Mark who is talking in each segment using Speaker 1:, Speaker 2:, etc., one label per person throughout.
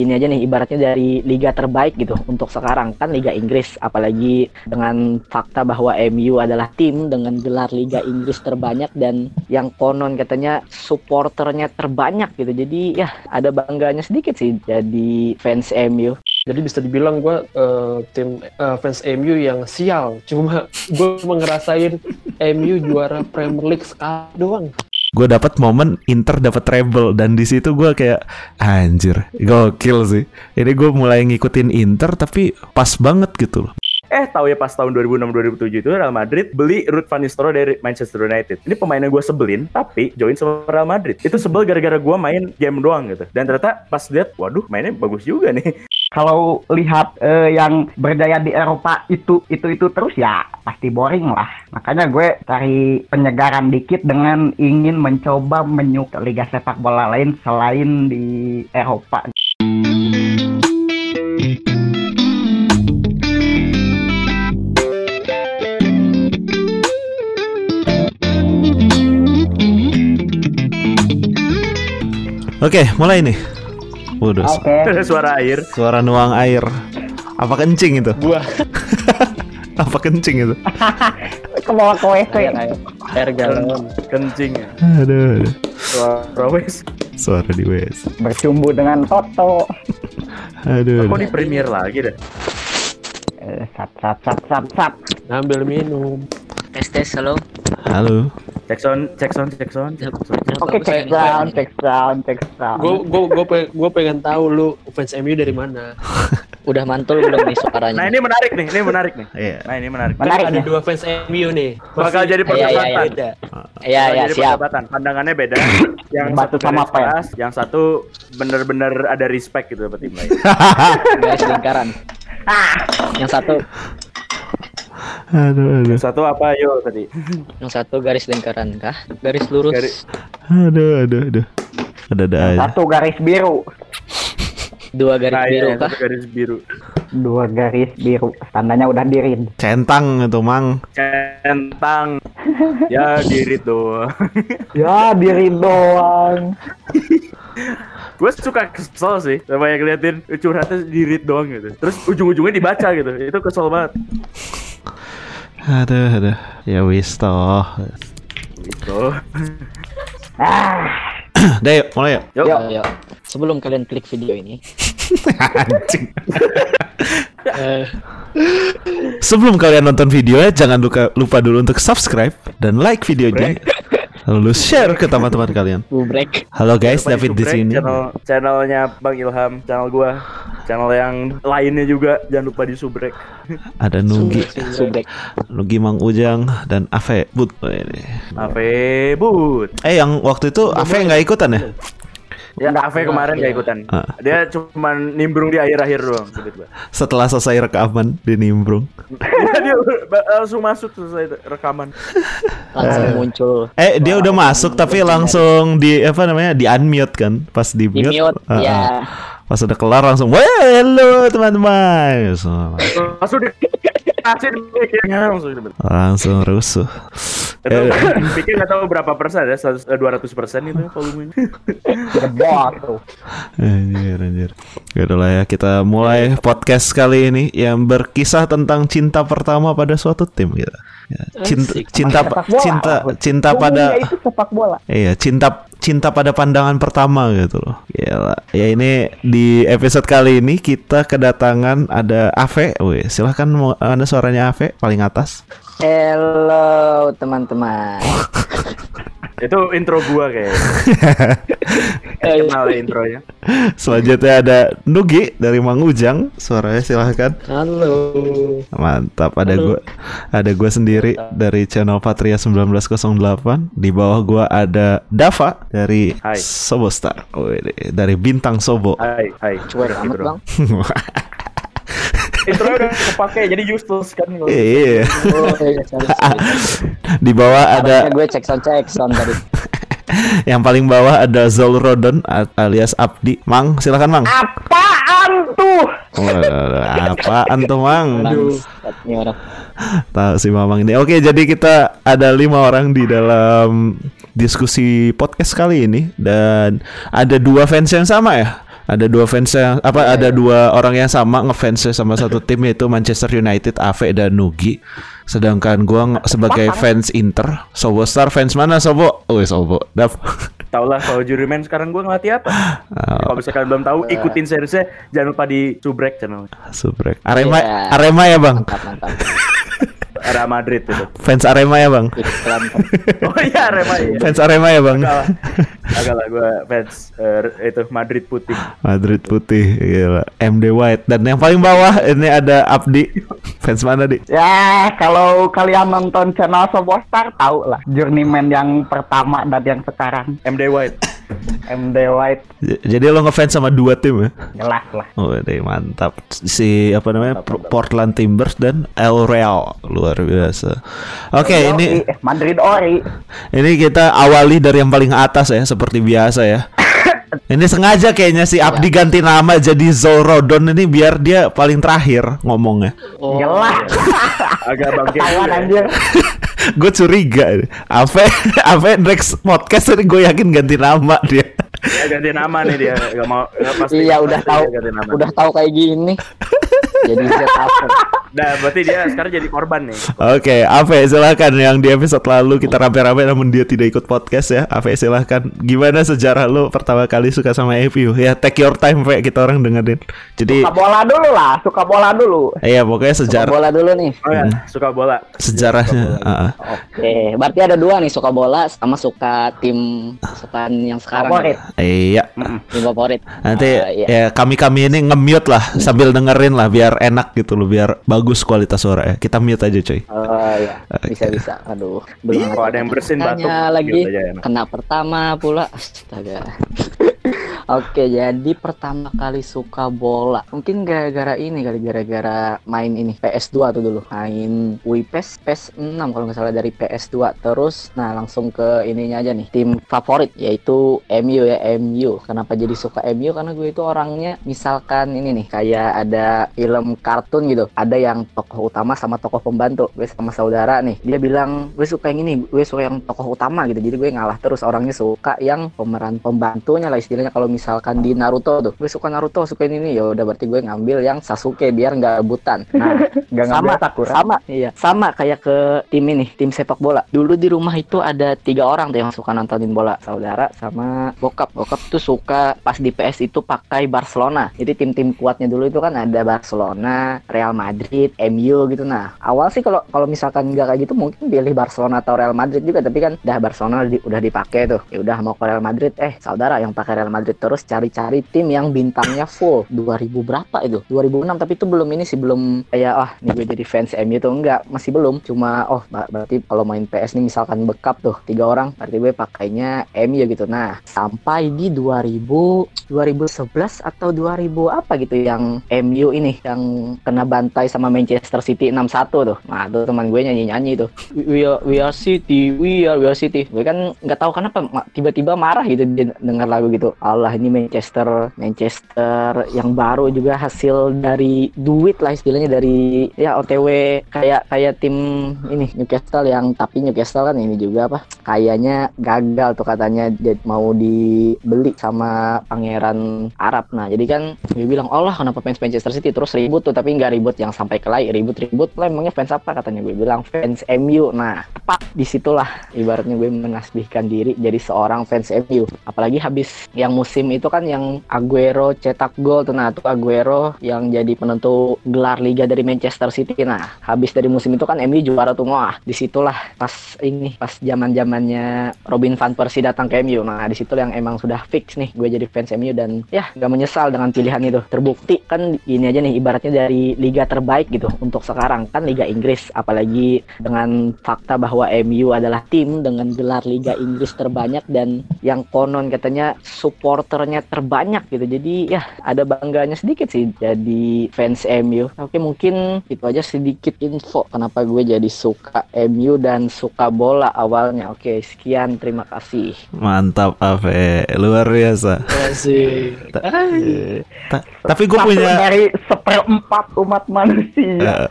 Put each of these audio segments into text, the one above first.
Speaker 1: ini aja nih ibaratnya dari liga terbaik gitu untuk sekarang kan Liga Inggris apalagi dengan fakta bahwa MU adalah tim dengan gelar Liga Inggris terbanyak dan yang konon katanya supporternya terbanyak gitu jadi ya ada bangganya sedikit sih jadi fans MU
Speaker 2: Jadi bisa dibilang gue uh, tim uh, fans MU yang sial. Cuma gue ngerasain MU juara Premier League sekali doang.
Speaker 3: Gue dapat momen Inter dapat treble dan di situ gue kayak anjir gokil sih. Ini gue mulai ngikutin Inter tapi pas banget gitu loh
Speaker 4: Eh tahu ya pas tahun 2006-2007 itu Real Madrid beli Ruud van Nistelrooy dari Manchester United. Ini pemain yang gue sebelin tapi join sama Real Madrid. Itu sebel gara-gara gue main game doang gitu. Dan ternyata pas lihat, waduh mainnya bagus juga nih.
Speaker 5: Kalau lihat eh, yang berdaya di Eropa itu itu itu terus ya pasti boring lah. Makanya gue cari penyegaran dikit dengan ingin mencoba menyuk liga sepak bola lain selain di Eropa.
Speaker 3: Oke mulai nih Waduh,
Speaker 5: Oke.
Speaker 4: Suara air.
Speaker 3: suara nuang air apa kencing itu
Speaker 2: Gua
Speaker 3: apa kencing itu
Speaker 5: Ke bawah ke WC.
Speaker 1: air galon
Speaker 4: Kencing ya.
Speaker 3: aduh, aduh.
Speaker 4: Suara wes.
Speaker 3: suara di WS
Speaker 5: Bercumbu dengan Toto.
Speaker 3: aduh,
Speaker 4: Kok di premier lagi dah?
Speaker 5: Eh, sat sat sat sat sat.
Speaker 2: ngambil minum.
Speaker 1: tes tes halo
Speaker 3: halo
Speaker 4: Cek sound, cek sound, cek sound.
Speaker 5: Oke, check down, check down, check down.
Speaker 2: Gue gue gue pengen, gua pengen tahu lu fans MU dari mana.
Speaker 1: udah mantul belum nih
Speaker 4: Nah
Speaker 1: suaranya
Speaker 4: ini menarik nih, ini menarik nih.
Speaker 3: Iya.
Speaker 4: Nah ini menarik.
Speaker 5: Menarik
Speaker 2: Kan ada dua fans MU nih.
Speaker 4: Bakal jadi
Speaker 1: Iya, iya,
Speaker 4: perdebatan.
Speaker 1: iya.
Speaker 2: beda.
Speaker 1: iya
Speaker 4: Bakal
Speaker 1: iya
Speaker 4: jadi
Speaker 1: siap
Speaker 4: perdebatan. Pandangannya beda. yang satu
Speaker 5: sama pen.
Speaker 4: keras, yang satu bener-bener ada respect gitu sama tim lain.
Speaker 1: garis lingkaran yang satu
Speaker 3: aduh aduh
Speaker 4: yang satu apa yo tadi?
Speaker 1: yang satu garis lingkaran kah garis lurus
Speaker 4: Garis-
Speaker 3: aduh aduh aduh ada ada aja
Speaker 5: Satu garis biru,
Speaker 1: dua garis
Speaker 4: Nah,
Speaker 1: biru
Speaker 4: iya,
Speaker 1: kah
Speaker 4: satu garis biru.
Speaker 5: dua garis biru. Tandanya udah dirin.
Speaker 3: centang itu mang
Speaker 4: Centang. ya dirit doang.
Speaker 5: Ya dirin doang.
Speaker 4: gue suka kesel sih sama yang ngeliatin curhatnya dirit doang gitu. Terus ujung-ujungnya dibaca gitu. Itu kesel banget.
Speaker 3: Aduh aduh ya wis toh
Speaker 4: Gitu.
Speaker 5: Ah,
Speaker 3: Udah yuk mulai yuk
Speaker 4: Yuk.
Speaker 1: Ayo, ayo. sebelum kalian klik video ini
Speaker 3: anjing
Speaker 2: Eh,
Speaker 3: Sebelum kalian nonton videonya, jangan lupa, lupa dulu untuk subscribe dan like videonya. Lalu share ke teman-teman kalian.
Speaker 1: bubrek
Speaker 3: Halo guys,
Speaker 4: Jangan
Speaker 3: David di sini.
Speaker 4: Channel channelnya Bang Ilham, channel gua, channel yang lainnya juga jangan lupa di subrek.
Speaker 3: Ada Nugi,
Speaker 1: subrek
Speaker 3: Nugi Mang Ujang dan Ave But. Ini.
Speaker 4: Ave but.
Speaker 3: Eh yang waktu itu Ave nggak ikutan ya?
Speaker 4: Ya Ave kemarin gak ikutan.
Speaker 3: Ah.
Speaker 4: Dia cuma nimbrung di akhir-akhir doang tiba-tiba.
Speaker 3: Setelah selesai rekaman di Nimbrung.
Speaker 4: Iya, dia langsung masuk selesai rekaman.
Speaker 1: langsung muncul
Speaker 3: Eh dia udah masuk tapi langsung di apa namanya di unmute kan? Pas di
Speaker 1: di
Speaker 3: mute.
Speaker 1: mute
Speaker 3: ah,
Speaker 1: ya
Speaker 3: ah. Pas udah kelar langsung, wah halo teman-teman. Langsung-
Speaker 4: Langsung langsung gitu.
Speaker 3: Langsung rusuh.
Speaker 4: Itu
Speaker 3: Eh,
Speaker 4: pikir nggak tahu berapa persen ya, 100, eh, 200 persen itu volumenya.
Speaker 5: jebol tuh.
Speaker 3: Anjir, anjir. Ya udah lah ya, kita mulai podcast kali ini yang berkisah tentang cinta pertama pada suatu tim gitu. Ya, cinta cinta cinta cinta pada
Speaker 5: itu sepak bola.
Speaker 3: iya, cinta cinta pada pandangan pertama gitu loh. Gila. Ya ini di episode kali ini kita kedatangan ada Ave. Wih, silahkan ada suaranya Ave paling atas.
Speaker 1: hello teman-teman
Speaker 4: itu intro gua kayak. Kenal ya intronya.
Speaker 3: Selanjutnya ada Nugi dari Mang Ujang. Suaranya silahkan.
Speaker 2: halo.
Speaker 3: Mantap, ada
Speaker 2: Halo.
Speaker 3: gua ada gua sendiri dari channel Patria 1908. Di bawah gua ada Dava dari
Speaker 4: Hai.
Speaker 3: Sobo Star. Wih, dari Bintang Sobo.
Speaker 4: Hai, hai.
Speaker 1: cuek
Speaker 4: Berarti,
Speaker 1: amat bang
Speaker 4: Intro udah kepake jadi useless kan. kalau-
Speaker 3: Iya.
Speaker 1: oh, iya, sorry, sorry.
Speaker 3: Di bawah ada
Speaker 1: gue cek sound cek sound tadi
Speaker 3: yang paling bawah ada Zol Rodon a- alias Abdi. Mang, silakan Mang.
Speaker 5: Apaan tuh?
Speaker 3: Wah, Apaan tuh Mang? Tahu si Mamang ini. Oke, jadi kita ada lima orang di dalam diskusi podcast kali ini dan ada dua fans yang sama ya. Ada dua fans yang apa ada dua orang yang sama ngefansnya sama satu tim yaitu Manchester United, Ave dan Nugi. Sedangkan gua nge- sebagai fans Inter, Sobo Star fans mana Sobo? Oh, Sobo. Dap.
Speaker 4: Tau lah kalau jurimen sekarang gue ngelatih apa. Kalau misalkan belum tahu, ikutin seriesnya. Jangan lupa di subrek channel.
Speaker 3: Subrek. Arema
Speaker 1: Iya.
Speaker 3: Arema ya, Bang.
Speaker 1: Mantap, mantap.
Speaker 4: Real Madrid itu.
Speaker 3: Fans Arema ya, Bang.
Speaker 4: Oh iya Arema iya.
Speaker 3: Fans Arema ya, Bang.
Speaker 4: Agak lah, agak lah gue fans eh, itu Madrid putih.
Speaker 3: Madrid putih, gila. MD White dan yang paling bawah ini ada Abdi. Fans mana, Di?
Speaker 5: Ya, kalau kalian nonton channel Sobostar tahu lah journeyman yang pertama dan yang sekarang
Speaker 4: MD White.
Speaker 5: MD White
Speaker 3: Jadi lo ngefans sama dua tim ya?
Speaker 5: jelas lah.
Speaker 3: Oh, deh mantap. Si apa namanya? P- Portland Timbers dan El Real luar biasa. Oke,
Speaker 5: Yoi,
Speaker 3: ini
Speaker 5: eh, Madrid Ori.
Speaker 3: ini kita awali dari yang paling atas ya, seperti biasa ya. Ini sengaja kayaknya si Abdi ganti nama jadi Zorodon ini biar dia paling terakhir ngomongnya.
Speaker 1: Oh,
Speaker 5: Jelas.
Speaker 4: Agak bangkit.
Speaker 5: Ketahuan
Speaker 4: ya.
Speaker 5: anjir.
Speaker 3: gue curiga. Ave Ave next podcast ini gue yakin ganti nama dia
Speaker 4: ganti nama nih dia. Gak mau. Gak pasti.
Speaker 1: Iya udah
Speaker 4: pasti
Speaker 1: tahu,
Speaker 4: dia ganti nama.
Speaker 1: udah tahu kayak gini. Jadi apa?
Speaker 4: Nah, berarti dia sekarang jadi korban nih.
Speaker 3: Oke Ave silakan yang di episode lalu kita rame-rame namun dia tidak ikut podcast ya Ave silakan Gimana sejarah lu pertama kali suka sama EVU Ya take your time Ve kita orang dengerin Jadi
Speaker 5: Suka bola dulu lah, suka bola dulu.
Speaker 3: Iya pokoknya
Speaker 1: Suka
Speaker 3: sejarah
Speaker 1: bola dulu nih.
Speaker 4: Oh ya, suka bola.
Speaker 3: sejarahnya ah.
Speaker 1: Oke, berarti ada dua nih suka bola sama suka tim kesukaan yang sekarang.
Speaker 5: Favorit.
Speaker 3: Iya
Speaker 1: Tim favorit.
Speaker 3: Nanti
Speaker 1: iya.
Speaker 3: ya kami-kami ini nge-mute lah sambil dengerin lah biar enak gitu loh biar bagus kualitas suara ya. Kita mute aja coy.
Speaker 1: Oh iya, bisa bisa. Aduh, belum
Speaker 4: Kalau ada yang bersin batuk,
Speaker 1: lagi
Speaker 4: gitu aja enak.
Speaker 1: kena pertama pula. Astaga. Oke, jadi pertama kali suka bola. Mungkin gara-gara ini kali gara-gara main ini PS2 tuh dulu. Main Wii PES PES 6 kalau nggak salah dari PS2. Terus nah langsung ke ininya aja nih. Tim favorit yaitu MU ya, MU. Kenapa jadi suka MU? Karena gue itu orangnya misalkan ini nih kayak ada film kartun gitu. Ada yang tokoh utama sama tokoh pembantu. Gue sama saudara nih. Dia bilang, "Gue suka yang ini, gue suka yang tokoh utama gitu." Jadi gue ngalah terus orangnya suka yang pemeran pembantunya lah istilahnya kalau misalkan di Naruto tuh. Gue suka Naruto, suka ini. Nih. Ya udah berarti gue ngambil yang Sasuke biar nggak rebutan. Nah,
Speaker 5: Gak
Speaker 1: sama
Speaker 5: Sakura.
Speaker 1: sama. Iya. Sama kayak ke tim ini tim sepak bola. Dulu di rumah itu ada tiga orang tuh yang suka nontonin bola. Saudara sama bokap. Bokap tuh suka pas di PS itu pakai Barcelona. Jadi tim-tim kuatnya dulu itu kan ada Barcelona Real Madrid MU gitu. Nah awal sih kalau kalau misalkan nggak kayak gitu mungkin pilih Barcelona atau Real Madrid juga. Tapi kan dah Barcelona di- udah dipakai tuh. Ya udah mau ke Real Madrid. Eh saudara yang pakai Real Madrid terus cari-cari tim yang bintangnya full. 2000 berapa itu? 2006 tapi itu belum ini sih belum kayak ah nih gue jadi fans MU tuh enggak. Masih belum. Cuma oh ber- berarti kalau main PS nih misalkan bekap tuh tiga orang berarti gue pakainya MU gitu. Nah sampai di 2000 2011 atau 2000 apa gitu yang MU ini yang kena bantai sama Manchester City 6-1 tuh. Nah tuh teman gue nyanyi-nyanyi tuh. We are, we are City we are we are City. Gue kan nggak tahu kenapa tiba-tiba marah gitu dengar lagu gitu. Allah ini Manchester Manchester yang baru juga hasil dari duit lah istilahnya dari ya OTW kayak kayak tim ini Newcastle yang tapi Newcastle kan ini juga apa kayaknya gagal tuh katanya mau dibeli sama pangeran Arab. Nah jadi kan dia bilang Allah kenapa fans Manchester City terus ribut tuh tapi nggak ribut yang sampai kelai ribut-ribut lah emangnya fans apa? katanya gue bilang fans MU nah tepat di situlah ibaratnya gue menasbihkan diri jadi seorang fans MU apalagi habis yang musim itu kan yang Aguero cetak gol tuh. Nah tuh Aguero yang jadi penentu gelar liga dari Manchester City. Nah habis dari musim itu kan MU juara tuh. Wah di situlah pas ini pas zaman zamannya Robin van Persie datang ke MU nah di situ yang emang sudah fix nih. Gue jadi fans MU dan ya gak menyesal dengan pilihan itu. Terbukti kan ini aja nih ibaratnya dari liga terbaik gitu untuk sekarang. Kan Liga Inggris apalagi dengan fakta bahwa MU adalah tim dengan gelar Liga Inggris terbanyak dan yang konon katanya supporternya terbanyak gitu jadi ya ada bangganya sedikit sih jadi fans MU oke mungkin itu aja sedikit info kenapa gue jadi suka MU dan suka bola awalnya oke sekian terima kasih
Speaker 3: Mantap Ave, luar biasa.
Speaker 1: kasih
Speaker 3: Ta- Ta- tapi gue punya
Speaker 5: dari seperempat umat manusia.
Speaker 3: Eh,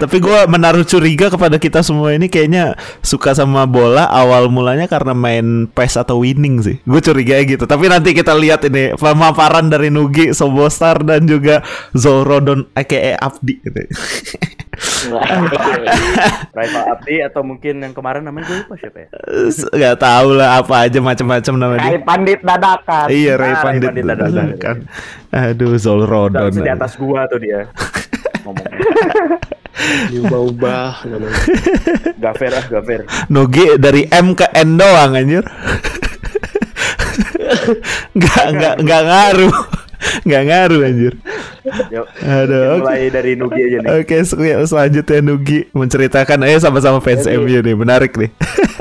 Speaker 3: Tapi gue menaruh curiga kepada kita semua ini kayaknya suka sama bola awal mulanya karena main PES atau winning sih. Gue curiga gitu. Tapi nanti kita lihat ini pemaparan dari Nugi, Sobostar dan juga Zorodon aka Abdi gitu.
Speaker 4: Rival Abdi atau mungkin yang kemarin namanya gue lupa siapa ya?
Speaker 3: Gak tahu lah apa aja macam-macam namanya.
Speaker 5: Rai Pandit dadakan.
Speaker 3: Iya, Ray
Speaker 4: Ah, Ray
Speaker 3: Pandit
Speaker 4: Pandit
Speaker 3: dadakan.
Speaker 4: dadakan.
Speaker 3: Aduh, Zolrodon.
Speaker 4: Di atas gua tuh dia. Ngomongnya.
Speaker 2: Diubah-ubah namanya.
Speaker 4: Gak fair ah, gak fair.
Speaker 3: Nugi dari M ke N doang anjir. Nggak nggak nggak ngaruh. Nggak ngaruh anjir.
Speaker 4: Yuk,
Speaker 3: Aduh,
Speaker 4: mulai dari Nugi aja nih.
Speaker 3: Oke, sel- selanjutnya Nugi menceritakan eh sama-sama fans
Speaker 1: Oke.
Speaker 3: MU nih, menarik nih.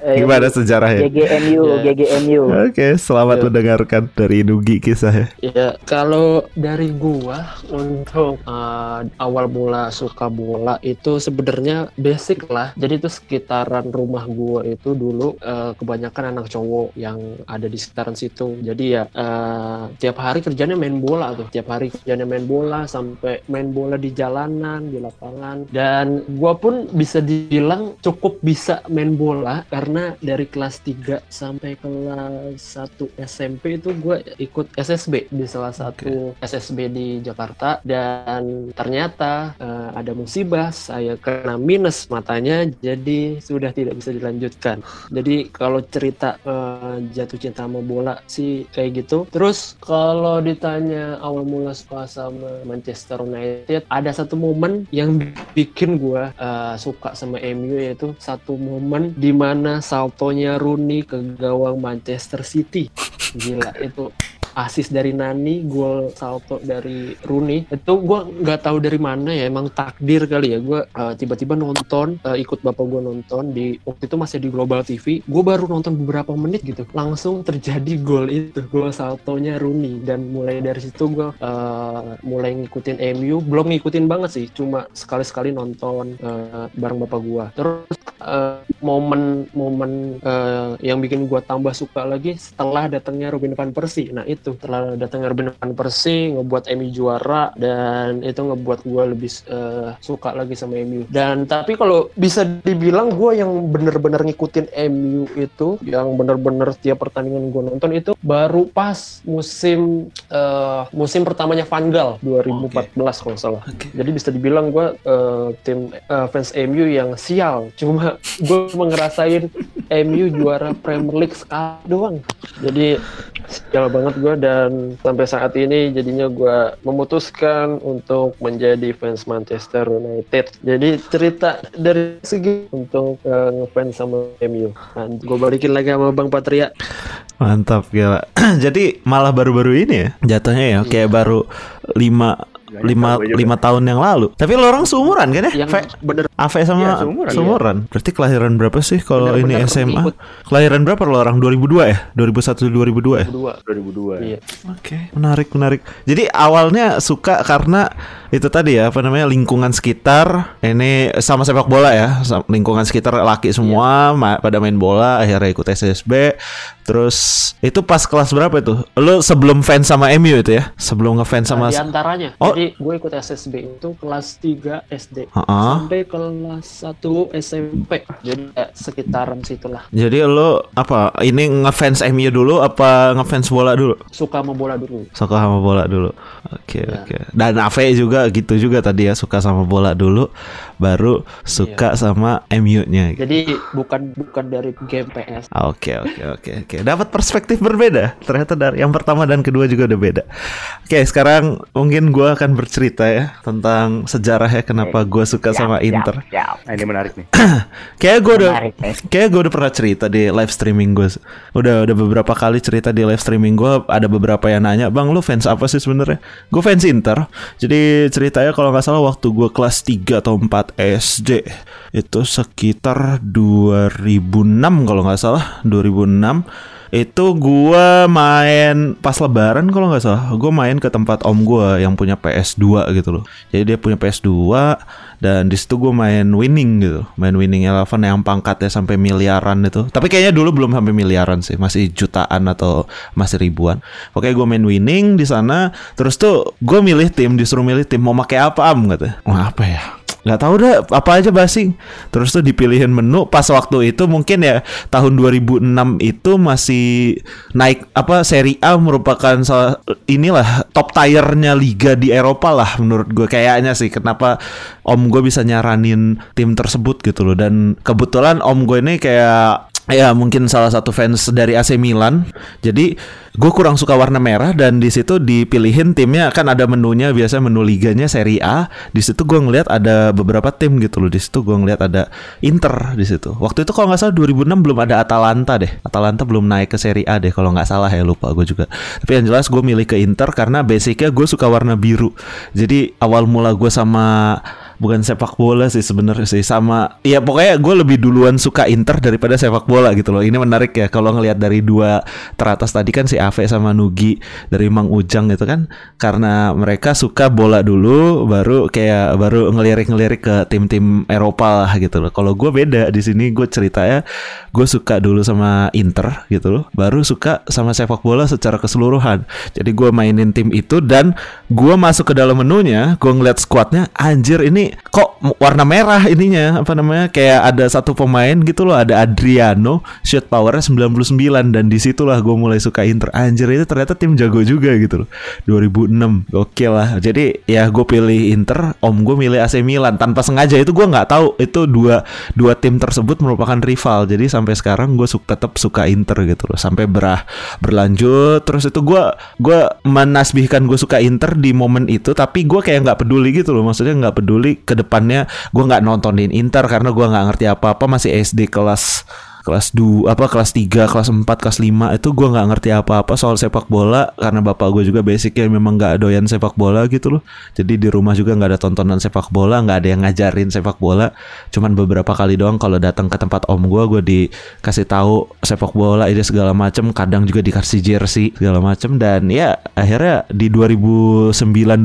Speaker 1: Eh,
Speaker 3: Gimana sejarahnya?
Speaker 1: GGMU,
Speaker 2: Ya.
Speaker 1: GGMU.
Speaker 3: Oke, selamat
Speaker 2: Ya.
Speaker 3: mendengarkan dari Nugi kisahnya.
Speaker 2: Ya, kalau dari gua untuk uh, awal mula suka bola itu sebenarnya basic lah. Jadi itu sekitaran rumah gua itu dulu uh, kebanyakan anak cowok yang ada di sekitaran situ. Jadi ya uh, tiap hari kerjanya main bola tuh. Tiap hari kerjanya main bola sampai main bola di jalanan, di lapangan. Dan gua pun bisa dibilang cukup bisa main bola karena dari kelas 3 sampai kelas 1 SMP itu gue ikut SSB di salah satu SSB di Jakarta dan ternyata ada musibah saya kena minus matanya jadi sudah tidak bisa dilanjutkan. Jadi kalau cerita eh, jatuh cinta sama bola sih kayak gitu. Terus kalau ditanya awal mula suka sama Manchester United ada satu momen yang bikin gue eh, suka sama MU yaitu satu momen di mana saltonya Rooney ke gawang Manchester City. Gila itu asis dari Nani, gol salto dari Rooney. Itu gue nggak tahu dari mana ya, emang takdir kali ya. Gue uh, tiba-tiba nonton, uh, ikut bapak gue nonton di waktu itu masih di Global TV. Gue baru nonton beberapa menit gitu, langsung terjadi gol itu, gol saltonya Rooney. Dan mulai dari situ gue uh, mulai ngikutin MU. Belum ngikutin banget sih, cuma sekali-sekali nonton uh, bareng bapak gue. Terus uh, momen-momen uh, yang bikin gue tambah suka lagi setelah datangnya Robin van Persie. Nah itu setelah datangnya Robin van Persie ngebuat MU juara dan itu ngebuat gue lebih uh, suka lagi sama MU. Dan tapi kalau bisa dibilang gue yang bener-bener ngikutin MU itu, yang bener-bener tiap pertandingan gue nonton itu baru pas musim uh, musim pertamanya Van Gaal 2014 kalau nggak salah. Jadi bisa dibilang gue uh, tim uh, fans MU yang sial. Cuma gue cuma ngerasain MU juara Premier League sekali doang. Jadi sial banget gue dan sampai saat ini jadinya gue memutuskan untuk menjadi fans Manchester United. Jadi cerita dari segi untuk uh, ngefans sama MU. Gue balikin lagi sama Bang Patria.
Speaker 3: Mantap gila. Jadi malah baru-baru ini ya jatuhnya ya kayak baru lima
Speaker 4: Gak
Speaker 3: lima lima tahun yang lalu. Tapi lo orang seumuran kan ya?
Speaker 2: Yang
Speaker 3: Fe-
Speaker 2: bener
Speaker 3: Ave sama
Speaker 4: Iya, seumuran.
Speaker 3: seumuran. Berarti kelahiran berapa sih kalau ini SMA?
Speaker 2: ikut.
Speaker 3: Kelahiran berapa lo orang? 2002 ya? 2001 2002 ya?
Speaker 2: berdua.
Speaker 4: 2002.
Speaker 2: Iya.
Speaker 3: Oke, menarik menarik. Jadi awalnya suka karena itu tadi ya apa namanya lingkungan sekitar ini sama sepak bola ya lingkungan sekitar laki semua
Speaker 2: Iya.
Speaker 3: ma- pada main bola akhirnya ikut SSB terus itu pas kelas berapa itu lo sebelum fans sama MU itu ya sebelum ngefans sama
Speaker 2: Nah, di antaranya.
Speaker 3: Oh.
Speaker 2: Jadi gue ikut SSB itu kelas 3 SD
Speaker 3: Heeh.
Speaker 2: sampai kelas 1 SMP. Jadi ya, sekitaran situlah.
Speaker 3: jadi lo apa ini ngefans MU dulu apa ngefans bola dulu
Speaker 2: Suka sama bola dulu.
Speaker 3: suka sama bola dulu oke
Speaker 2: Ya.
Speaker 3: oke dan Ave juga gitu juga tadi ya suka sama bola dulu baru suka
Speaker 2: Iya.
Speaker 3: sama MU-nya
Speaker 2: Jadi bukan bukan dari game PS.
Speaker 3: Ah, Oke oke oke oke. Dapat perspektif berbeda. Ternyata dari yang pertama dan kedua juga udah beda. Oke sekarang mungkin gua akan bercerita ya tentang sejarah ya kenapa gua suka sama Inter.
Speaker 5: Siap,
Speaker 4: Nah, ini menarik nih.
Speaker 3: Kayak gua udah kayak gua udah pernah cerita di live streaming gue. Udah udah beberapa kali cerita di live streaming gua. Ada beberapa yang nanya, bang lu fans apa sih sebenarnya? Gue fans Inter. Jadi ceritanya kalau nggak salah waktu gua kelas 3 atau 4 SD itu sekitar 2006 kalau nggak salah 2006 itu gua main pas lebaran kalau nggak salah. Gue main ke tempat om gua yang punya PS2 gitu loh. Jadi dia punya PS2 dan di situ gue main winning gitu. Main winning eleven yang pangkatnya sampai miliaran itu. Tapi kayaknya dulu belum sampai miliaran sih. Masih jutaan atau masih ribuan. Oke gue main winning di sana. Terus tuh gue milih tim disuruh milih tim mau pakai apa am? Gitu mau apa ya nggak tahu dah apa aja basing terus tuh dipilihin menu pas waktu itu mungkin ya tahun 2006 itu masih naik apa seri A merupakan salah inilah top tiernya liga di Eropa lah menurut gue kayaknya sih kenapa om gue bisa nyaranin tim tersebut gitu loh. Dan kebetulan om gue ini kayak ya mungkin salah satu fans dari AC Milan. Jadi gue kurang suka warna merah dan di situ dipilihin timnya. Kan ada menunya biasa menu liganya Serie A. Di situ gue ngeliat ada beberapa tim gitu loh. Di situ gue ngeliat ada Inter di situ. Waktu itu kalau nggak salah 2006 belum ada Atalanta deh. Atalanta belum naik ke Serie A deh kalau nggak salah ya lupa gue juga. Tapi yang jelas gue milih ke Inter karena basicnya gue suka warna biru. Jadi awal mula gue sama bukan sepak bola sih sebenarnya sih sama ya pokoknya gue lebih duluan suka Inter daripada sepak bola gitu loh. Ini menarik ya kalau ngelihat dari dua teratas tadi kan si Ave sama Nugi dari Mang Ujang gitu kan. Karena mereka suka bola dulu baru kayak baru ngelirik-ngelirik ke tim-tim Eropa lah gitu loh. Kalau gue beda di sini gue ceritanya gue suka dulu sama Inter gitu loh. Baru suka sama sepak bola secara keseluruhan. Jadi gue mainin tim itu dan gue masuk ke dalam menunya gue ngeliat squadnya anjir ini kok warna merah ininya apa namanya kayak ada satu pemain gitu loh ada Adriano shoot powernya 99 dan di situlah gue mulai suka Inter. Anjir itu ternyata tim jago juga gitu loh 2006 oke lah jadi ya gue pilih Inter om gue milih AC Milan. Tanpa sengaja itu gue nggak tahu itu dua dua tim tersebut merupakan rival. Jadi sampai sekarang gue su tetap suka Inter gitu loh sampai berah berlanjut. Terus itu gue gue menasbihkan gue suka Inter di momen itu tapi gue kayak nggak peduli gitu loh maksudnya nggak peduli ke depannya gue nggak nontonin Inter karena gue nggak ngerti apa-apa masih SD kelas kelas 2 apa kelas 3 kelas 4 kelas 5 itu gue nggak ngerti apa-apa soal sepak bola karena bapak gue juga basicnya memang nggak doyan sepak bola gitu loh. Jadi di rumah juga nggak ada tontonan sepak bola nggak ada yang ngajarin sepak bola. Cuman beberapa kali doang kalau datang ke tempat om gue gue dikasih tahu sepak bola ini segala macem kadang juga dikasih jersey segala macem. Dan ya akhirnya di 2009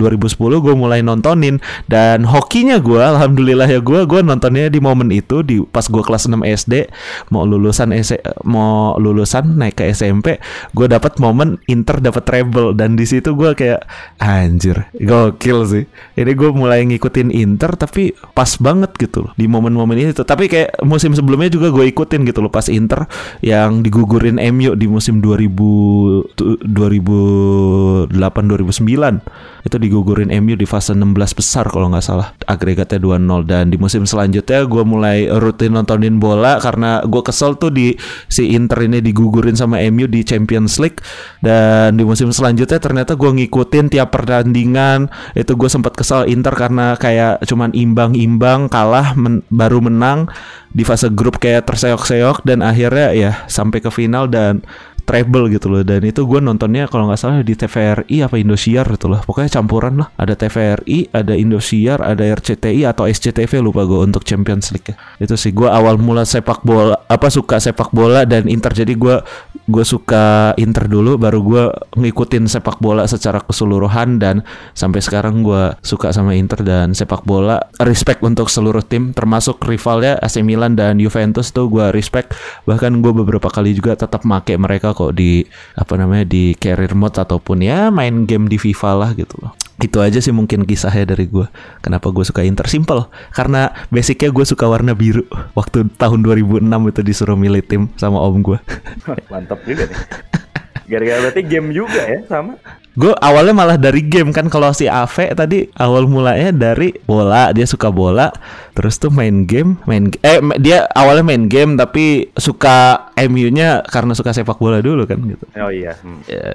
Speaker 3: 2010 gue mulai nontonin. Dan hokinya gue alhamdulillah ya gue gue nontonnya di momen itu di pas gue kelas 6 SD mau lulusan S mau lulusan naik ke SMP gue dapat momen Inter dapat treble. Dan di situ gue kayak anjir gokil sih. Ini gue mulai ngikutin Inter tapi pas banget gitu loh di momen-momen itu. Tapi kayak musim sebelumnya juga gue ikutin gitu loh pas Inter yang digugurin MU di musim 2000 tu- 2008 2009 itu digugurin MU di fase 16 besar kalau nggak salah agregatnya 2-0 dan di musim selanjutnya gue mulai rutin nontonin bola karena gue kesel tuh di si Inter ini digugurin sama MU di Champions League. Dan di musim selanjutnya ternyata gue ngikutin tiap pertandingan. Itu gue sempat kesel Inter karena kayak cuman imbang-imbang kalah men- baru menang di fase grup kayak terseok-seok. Dan akhirnya ya sampai ke final dan treble gitu loh. Dan itu gue nontonnya kalau nggak salah di TVRI apa Indosiar gitu loh. Pokoknya campuran lah. Ada TVRI ada Indosiar ada RCTI atau SCTV lupa gue untuk Champions League ya. itu sih gue awal mula sepak bola apa suka sepak bola dan Inter. Jadi gue gue suka Inter dulu baru gue ngikutin sepak bola secara keseluruhan dan sampai sekarang gue suka sama Inter dan sepak bola. Respect untuk seluruh tim termasuk rivalnya AC Milan dan Juventus tuh gue respect. Bahkan gue beberapa kali juga tetap make mereka kok di apa namanya di career mode ataupun ya main game di FIFA lah gitu loh. Itu aja sih mungkin kisahnya dari gue kenapa gue suka Inter? Simple. Karena basicnya gue suka warna biru. Waktu tahun 2006 itu disuruh milih tim sama om gue
Speaker 4: Mantap juga nih. Gara-gara berarti game juga ya sama.
Speaker 3: Gue awalnya malah dari game kan kalau si Ave tadi awal mulanya dari bola dia suka bola terus tuh main game main eh dia awalnya main game tapi suka MU-nya karena suka sepak bola dulu kan gitu.
Speaker 4: Oh iya. Hmm.
Speaker 3: Ya,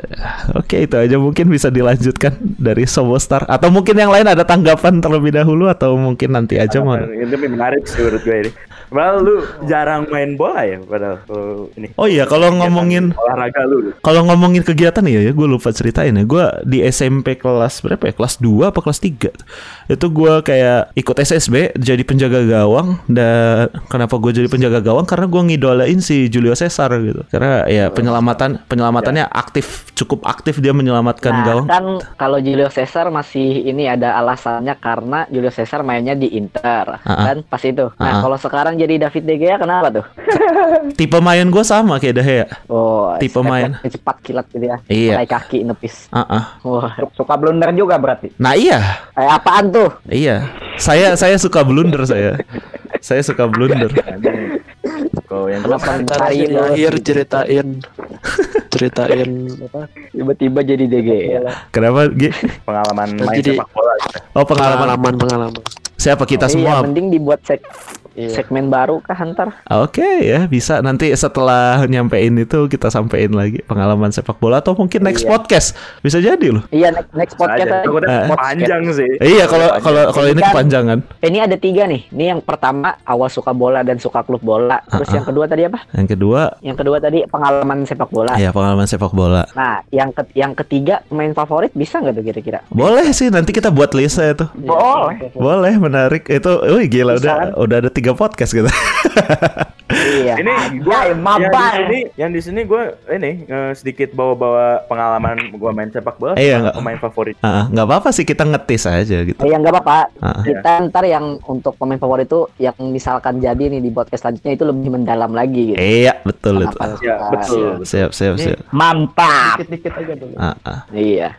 Speaker 3: Oke itu aja mungkin bisa dilanjutkan dari Sobostar atau mungkin yang lain ada tanggapan terlebih dahulu atau mungkin nanti aja mau.
Speaker 4: Ini menarik sih menurut gue ini. Padahal lu jarang main bola ya padahal ini.
Speaker 3: Oh iya kalau ngomongin
Speaker 4: olahraga lu.
Speaker 3: Kalau ngomongin kegiatan ya, ya gue lupa ceritain ya. Gue di SMP kelas berapa ya? Kelas 2 apa kelas 3 Itu gue kayak ikut SSB jadi penjaga gawang dan kenapa gue jadi penjaga gawang karena gue ngidolain si Julio Cesar gitu. Karena ya penyelamatan penyelamatannya aktif, cukup aktif dia menyelamatkan
Speaker 1: Nah,
Speaker 3: gawang.
Speaker 1: kan kalau Julio Cesar masih ini ada alasannya karena Julio Cesar mainnya di Inter,
Speaker 3: Ah,
Speaker 1: kan pas itu. Nah,
Speaker 3: Ah.
Speaker 1: kalau sekarang jadi David De Gea kenapa tuh?
Speaker 3: Tipe main gue sama kayak Dahya.
Speaker 1: Oh,
Speaker 3: Tipe main.
Speaker 1: cepat kilat gitu ya.
Speaker 3: Iya.
Speaker 1: Pakai kaki nepis.
Speaker 3: Ah, ah.
Speaker 1: Wah,
Speaker 5: Suka blunder juga berarti.
Speaker 3: Nah iya,
Speaker 1: kayak apaan tuh?
Speaker 3: iya. Saya saya suka blunder saya. Saya suka blunder.
Speaker 4: Kalau yang
Speaker 1: Kenapa cari
Speaker 2: akhir ceritain ceritain apa
Speaker 1: tiba-tiba jadi DGL?
Speaker 3: Kenapa Gi?
Speaker 4: pengalaman main
Speaker 2: Jadi-
Speaker 4: sepak bola gitu.
Speaker 3: Oh pengalaman
Speaker 2: pengalaman pengalaman
Speaker 3: siapa kita
Speaker 1: Iya,
Speaker 3: semua?
Speaker 1: mending dibuat seg
Speaker 2: Iya.
Speaker 1: segmen baru kah Hunter?
Speaker 3: Oke ya bisa nanti setelah nyampein itu kita sampein lagi pengalaman sepak bola atau mungkin next
Speaker 1: Iya.
Speaker 3: podcast bisa jadi loh.
Speaker 1: Iya next, next podcast
Speaker 4: Aja.
Speaker 1: aja.
Speaker 4: Takutnya
Speaker 3: Eh.
Speaker 4: panjang sih.
Speaker 3: Iya kalau kalau kalau ini
Speaker 1: Kan-
Speaker 3: kepanjangan.
Speaker 1: Ini ada tiga nih. Ini yang pertama awal suka bola dan suka klub bola. Terus yang kedua tadi apa?
Speaker 3: Yang kedua
Speaker 1: Yang kedua tadi pengalaman sepak bola.
Speaker 3: ya pengalaman sepak bola.
Speaker 1: Nah, yang ke yang ketiga main favorit bisa nggak tuh kira-kira?
Speaker 3: Boleh sih nanti kita buat list ya tuh.
Speaker 5: Boleh.
Speaker 3: Boleh menarik itu. Wih gila
Speaker 1: Bisa
Speaker 3: udah
Speaker 1: kan?
Speaker 3: udah ada tiga podcast gitu.
Speaker 1: Iya.
Speaker 4: Ini
Speaker 5: Anjay,
Speaker 4: yang di
Speaker 5: mabar.
Speaker 4: sini, yang di sini gue ini eh, sedikit bawa-bawa pengalaman gue main sepak bola.
Speaker 3: Iya,
Speaker 4: sama
Speaker 3: nggak-
Speaker 4: pemain favorit.
Speaker 3: Ah, nggak apa-apa sih kita ngetis aja gitu.
Speaker 1: Eh, yang nggak apa-apa.
Speaker 3: Ah.
Speaker 1: Kita ntar yang untuk pemain favorit itu yang misalkan jadi nih di podcast selanjutnya itu lebih mendalam lagi gitu.
Speaker 3: Iya betul itu.
Speaker 1: Kenapa
Speaker 4: Ya,
Speaker 1: suka-
Speaker 4: betul.
Speaker 3: Siap siap siap.
Speaker 5: Mantap.
Speaker 2: dikit-dikit aja dulu
Speaker 3: Ah, ah.
Speaker 1: Iya.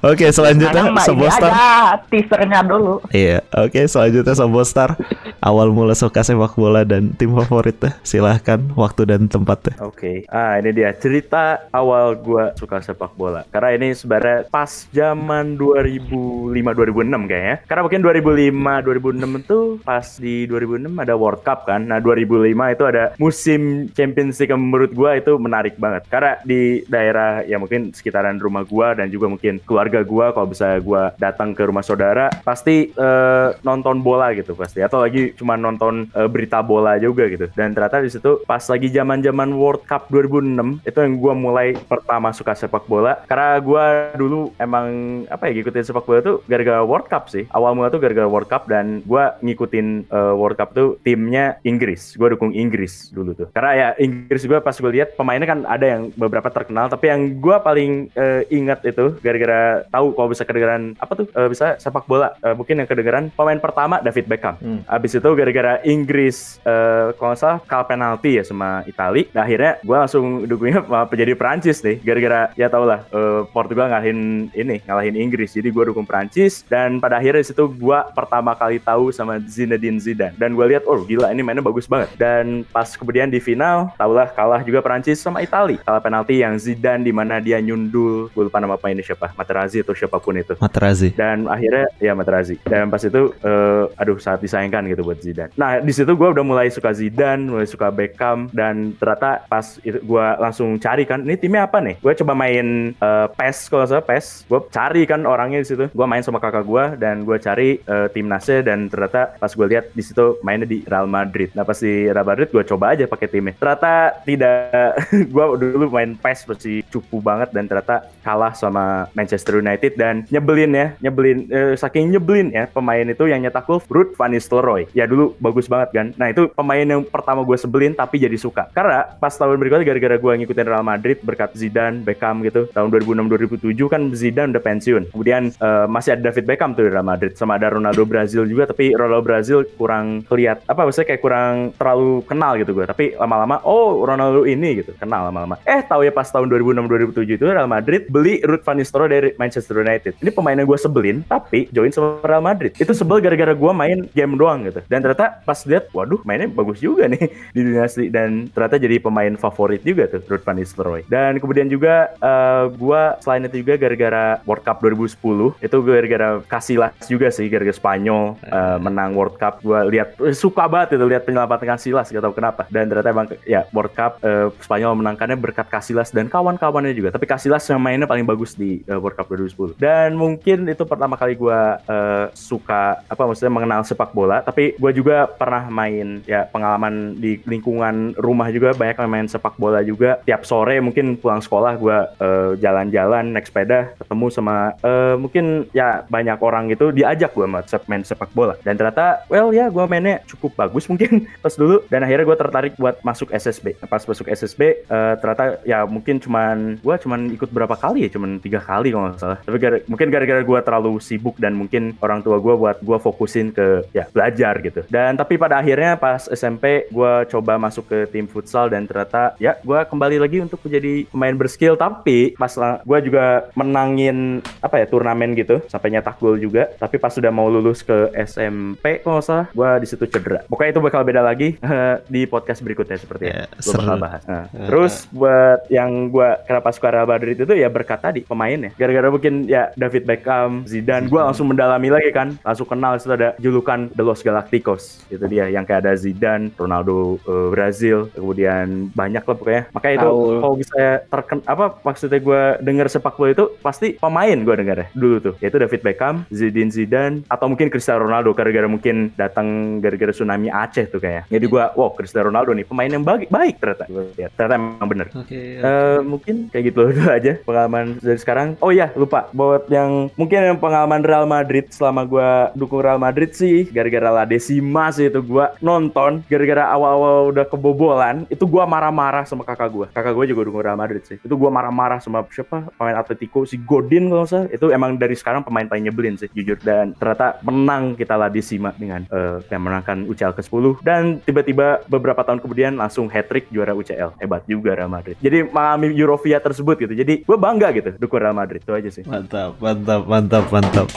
Speaker 3: Oke selanjutnya
Speaker 5: mah ini
Speaker 3: Sobostar.
Speaker 5: aja teasernya dulu.
Speaker 3: Iya, oke selanjutnya Sobostar. Awal mula suka sepak bola dan tim favoritnya. Silahkan waktu dan tempatnya.
Speaker 4: Oke, ah ini dia cerita awal gua suka sepak bola. Karena ini sebenarnya pas zaman 2005-2006 kayaknya. Karena mungkin 2005-2006 itu pas di 2006 ada World Cup kan. Nah 2005 itu ada musim Champions League menurut gua itu menarik banget. Karena di daerah ya mungkin sekitaran rumah gua dan juga mungkin keluarga gua kalau bisa gua datang ke rumah saudara pasti eh, nonton bola gitu pasti atau lagi cuma nonton eh, berita bola juga gitu. Dan ternyata di situ pas lagi zaman-zaman World Cup 2006 itu yang gua mulai pertama suka sepak bola karena gua dulu emang apa ya ngikutin sepak bola tuh gara-gara World Cup sih. Awal mula tuh gara-gara World Cup dan gua ngikutin eh, World Cup tuh timnya Inggris. Gua dukung Inggris dulu tuh. Karena ya Inggris gua pas gue lihat pemainnya kan ada yang beberapa terkenal tapi yang gua paling eh, ingat itu gara-gara tahu kalau bisa kedengeran apa tuh eh, bisa sepak bola. Eh, mungkin yang kedengeran pemain pertama David Beckham. Abis itu gara-gara Inggris eh, kalau nggak salah kalah penalti ya sama Itali. Nah, akhirnya gue langsung dukungnya malah jadi Perancis nih. Gara-gara ya tau lah eh, Portugal ngalahin ini ngalahin Inggris. Jadi gue dukung Perancis dan pada akhirnya situ gue pertama kali tahu sama Zinedine Zidane. Dan gue lihat oh gila ini mainnya bagus banget. Dan pas kemudian di final tau lah kalah juga Perancis sama Itali. Kalah penalti yang Zidane di mana dia nyundul gue lupa nama pemainnya siapa Materazzi atau siapa pun itu
Speaker 3: Materazzi.
Speaker 4: dan akhirnya ya Materazzi dan pas itu eh, aduh sangat disayangkan gitu buat Zidane nah di situ gue udah mulai suka Zidane mulai suka Beckham dan ternyata pas itu gue langsung cari kan ini timnya apa nih? Gue coba main eh, PES kalau salah PES. Gue cari kan orangnya di situ. Gue main sama kakak gue dan gue cari eh, timnasnya dan ternyata pas gue lihat di situ mainnya di Real Madrid. Nah pas di Real Madrid gue coba aja pakai timnya. Ternyata tidak gue dulu main PES masih cupu banget dan ternyata kalah sama Manchester United dan nyebelin ya nyebelin eh, saking nyebelin ya pemain itu yang nyetak gol Ruud van Nistelrooy. Ya dulu bagus banget kan. Nah itu pemain yang pertama gue sebelin tapi jadi suka. Karena pas tahun berikutnya gara-gara gue ngikutin Real Madrid berkat Zidane Beckham gitu tahun 2006-2007 kan Zidane udah pensiun. Kemudian eh, masih ada David Beckham tuh di Real Madrid sama ada Ronaldo Brazil juga tapi Ronaldo Brazil kurang keliat apa maksudnya kayak kurang terlalu kenal gitu gue tapi lama-lama oh Ronaldo ini gitu kenal lama-lama. Eh tahu ya pas tahun 2006-2007 itu Real Madrid beli Ruud van Nistelrooy dari Manchester United. Ini pemain yang gue sebelin tapi join sama Real Madrid. Itu sebel gara-gara gue main game doang gitu. Dan ternyata pas lihat waduh mainnya bagus juga nih di dunia asli dan ternyata jadi pemain favorit juga tuh Ruud van Nistelrooy. Dan kemudian juga eh, gue selain itu juga gara-gara World Cup 2010 itu gara-gara Casillas juga sih gara-gara Spanyol eh, menang World Cup. Gue lihat eh, suka banget itu lihat penyelamatan Casillas gak tahu kenapa. Dan ternyata emang ya World Cup eh, Spanyol menangkannya berkat Casillas dan kawan-kawannya juga. Tapi Casillas yang mainnya paling bagus di eh, World Cup 2010 dan mungkin itu pertama kali gue eh, suka apa maksudnya mengenal sepak bola. Tapi gue juga pernah main ya pengalaman di lingkungan rumah juga banyak yang main sepak bola juga. Tiap sore mungkin pulang sekolah gue eh, jalan-jalan naik sepeda ketemu sama eh, mungkin ya banyak orang gitu diajak gue main sepak bola. Dan ternyata well ya gue mainnya cukup bagus mungkin pas dulu. Dan akhirnya gue tertarik buat masuk SSB pas masuk SSB eh, ternyata ya mungkin cuman gue cuman ikut berapa kali ya? Cuman tiga kali kalau nggak salah. Tapi gara- mungkin gara-gara gue terlalu sibuk dan mungkin orang tua gue buat gue fokusin ke ya belajar gitu. Dan tapi pada akhirnya pas SMP gue coba masuk ke tim futsal dan ternyata ya gue kembali lagi untuk menjadi pemain berskill. Tapi pas gue juga menangin apa ya turnamen gitu sampai nyetak gol juga. Tapi pas sudah mau lulus ke SMP kalau nggak salah gue di situ cedera. Pokoknya itu bakal beda lagi di podcast berikutnya seperti
Speaker 3: Ya,
Speaker 4: ya, gue bakal bahas. Nah, terus buat yang gue kenapa suka Real Madrid itu ya berkat tadi pemainnya. Gara-gara mungkin ya David Beckham Zidane gue langsung mendalami lagi kan. Langsung kenal itu ada julukan The Los Galacticos. Itu dia yang kayak ada Zidane Ronaldo Brazil kemudian banyak lah pokoknya. Makanya itu kalau bisa terken apa maksudnya gue denger sepak bola itu pasti pemain gue denger ya dulu tuh. Yaitu David Beckham Zidane Zidane atau mungkin Cristiano Ronaldo gara-gara mungkin datang gara-gara tsunami Aceh tuh kayak jadi gue wow Cristiano Ronaldo nih pemain yang baik baik ternyata. Gua lihat. ternyata emang bener.
Speaker 3: Oke.
Speaker 4: Eh, mungkin kayak gitu dulu aja pengalaman dari sekarang. Oh iya lupa. Buat yang mungkin yang pengalaman Real Madrid selama gua dukung Real Madrid sih gara-gara La Decima sih itu gua nonton. Gara-gara awal-awal udah kebobolan itu gua marah-marah sama kakak gua. Kakak gua juga dukung Real Madrid sih. Itu gua marah-marah sama siapa pemain Atletico si Godin kalau nggak salah. Itu emang dari sekarang pemain paling nyebelin sih jujur dan ternyata menang kita La Decima dengan eh, yang menangkan UCL ke-10 dan tiba-tiba beberapa tahun kemudian langsung hat-trick juara UCL. Hebat juga Real Madrid. Jadi mengalami Eurovia tersebut gitu. Jadi gue bangga gitu dukung Real Madrid itu aja sih.
Speaker 3: Mantap, mantap, mantap, mantap.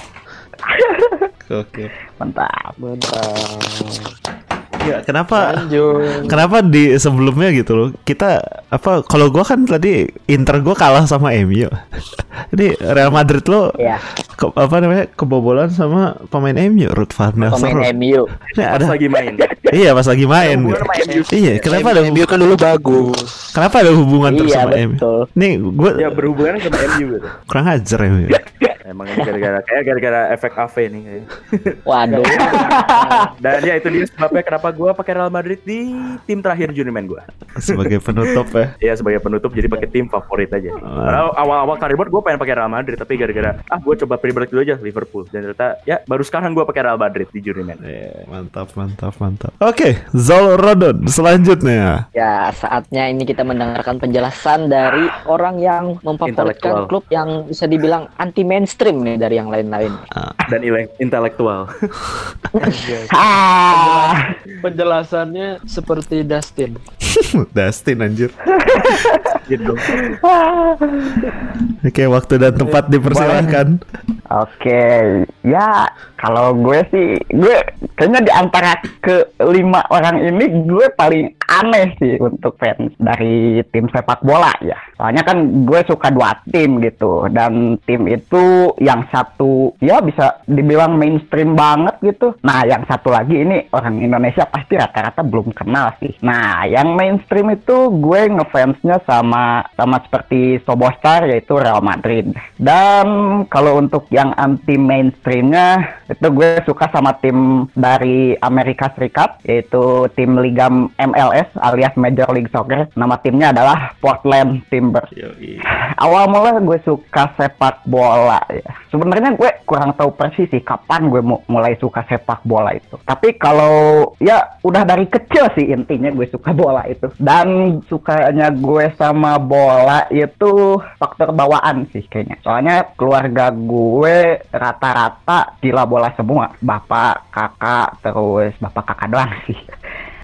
Speaker 3: Oke.
Speaker 5: Mantap.
Speaker 3: Ya, kenapa
Speaker 2: Lanjut.
Speaker 3: kenapa di sebelumnya gitu loh kita apa kalau gua kan tadi Inter gua kalah sama MU ini Real Madrid lo
Speaker 1: Ya,
Speaker 3: ke- apa namanya kebobolan sama pemain MU Ruth van
Speaker 1: pemain MU.
Speaker 3: Ini
Speaker 4: Pas
Speaker 3: ada
Speaker 4: lagi main.
Speaker 3: iya pas lagi main gitu.
Speaker 4: sama MU.
Speaker 3: iya kenapa ada
Speaker 2: MU kan dulu bagus.
Speaker 3: kenapa ada hubungan terus
Speaker 1: Iya,
Speaker 3: sama MU
Speaker 1: betul.
Speaker 3: nih gua
Speaker 4: Ya berhubungan sama MU gitu.
Speaker 3: kurang ajar MU
Speaker 4: Emang ini gara-gara kayak gara-gara efek AV nih kayaknya.
Speaker 1: Waduh.
Speaker 4: Dan ya itu dia sebabnya kenapa gue pakai Real Madrid di tim terakhir journeyman gue.
Speaker 3: sebagai penutup ya
Speaker 4: Ya sebagai penutup jadi pakai tim favorit aja. Padahal awal-awal karir gue pengen pakai Real Madrid tapi gara-gara ah gue coba pre-break dulu aja Liverpool dan ternyata ya baru sekarang gue pakai Real Madrid di journeyman.
Speaker 3: Iya, mantap mantap mantap oke Zol Rodon selanjutnya
Speaker 1: Ya, saatnya ini kita mendengarkan penjelasan dari orang yang memfavoritkan klub yang bisa dibilang anti mainstream nih dari yang lain-lain.
Speaker 4: Dan ile- intelektual.
Speaker 5: Ah,
Speaker 2: Penjelasannya seperti Dustin.
Speaker 3: Dustin anjir
Speaker 4: gitu.
Speaker 3: Oke, waktu dan tempat dipersilahkan.
Speaker 5: Oke, ya kalau gue sih, gue kayaknya di antara kelima orang ini gue paling aneh sih untuk fans dari tim sepak bola ya. Soalnya kan gue suka dua tim gitu, dan tim itu yang satu ya bisa dibilang mainstream banget gitu. Nah, yang satu lagi ini orang Indonesia pasti rata-rata belum kenal sih. Nah, yang mainstream itu gue ngefansnya sama sama seperti Sobostar yaitu Real Madrid. Dan kalau untuk yang anti mainstreamnya itu gue suka sama tim dari Amerika Serikat yaitu tim Liga MLS alias Major League Soccer. Nama timnya adalah Portland Timbers. Awal mula gue suka sepak bola ya. Sebenarnya gue kurang tahu persis sih kapan gue mu- mulai suka sepak bola itu. Tapi kalau ya udah dari kecil sih intinya gue suka bola itu. Dan sukanya gue sama bola itu faktor bawaan sih kayaknya. Soalnya keluarga gue rata-rata gila bola semua. Bapak, kakak, terus bapak kakak doang sih.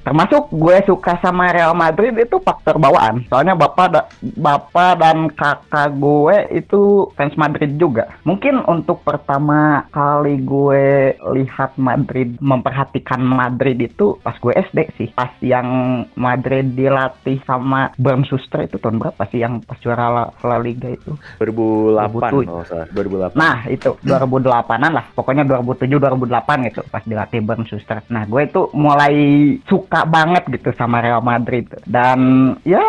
Speaker 5: Termasuk gue suka sama Real Madrid itu faktor bawaan. Soalnya bapak da- bapak dan kakak gue itu fans Madrid juga. Mungkin untuk pertama kali gue lihat Madrid memperhatikan Madrid itu pas gue SD sih. Pas yang Madrid dilatih sama Bram Schuster itu tahun berapa sih yang pas juara La, La Liga itu?
Speaker 4: 2008
Speaker 5: 2007.
Speaker 4: kalau nggak salah. 2008.
Speaker 5: Nah itu 2008an lah pokoknya 2007-2008 gitu pas dilatih Bang Schuster. Nah gue itu mulai suka banget gitu sama Real Madrid dan ya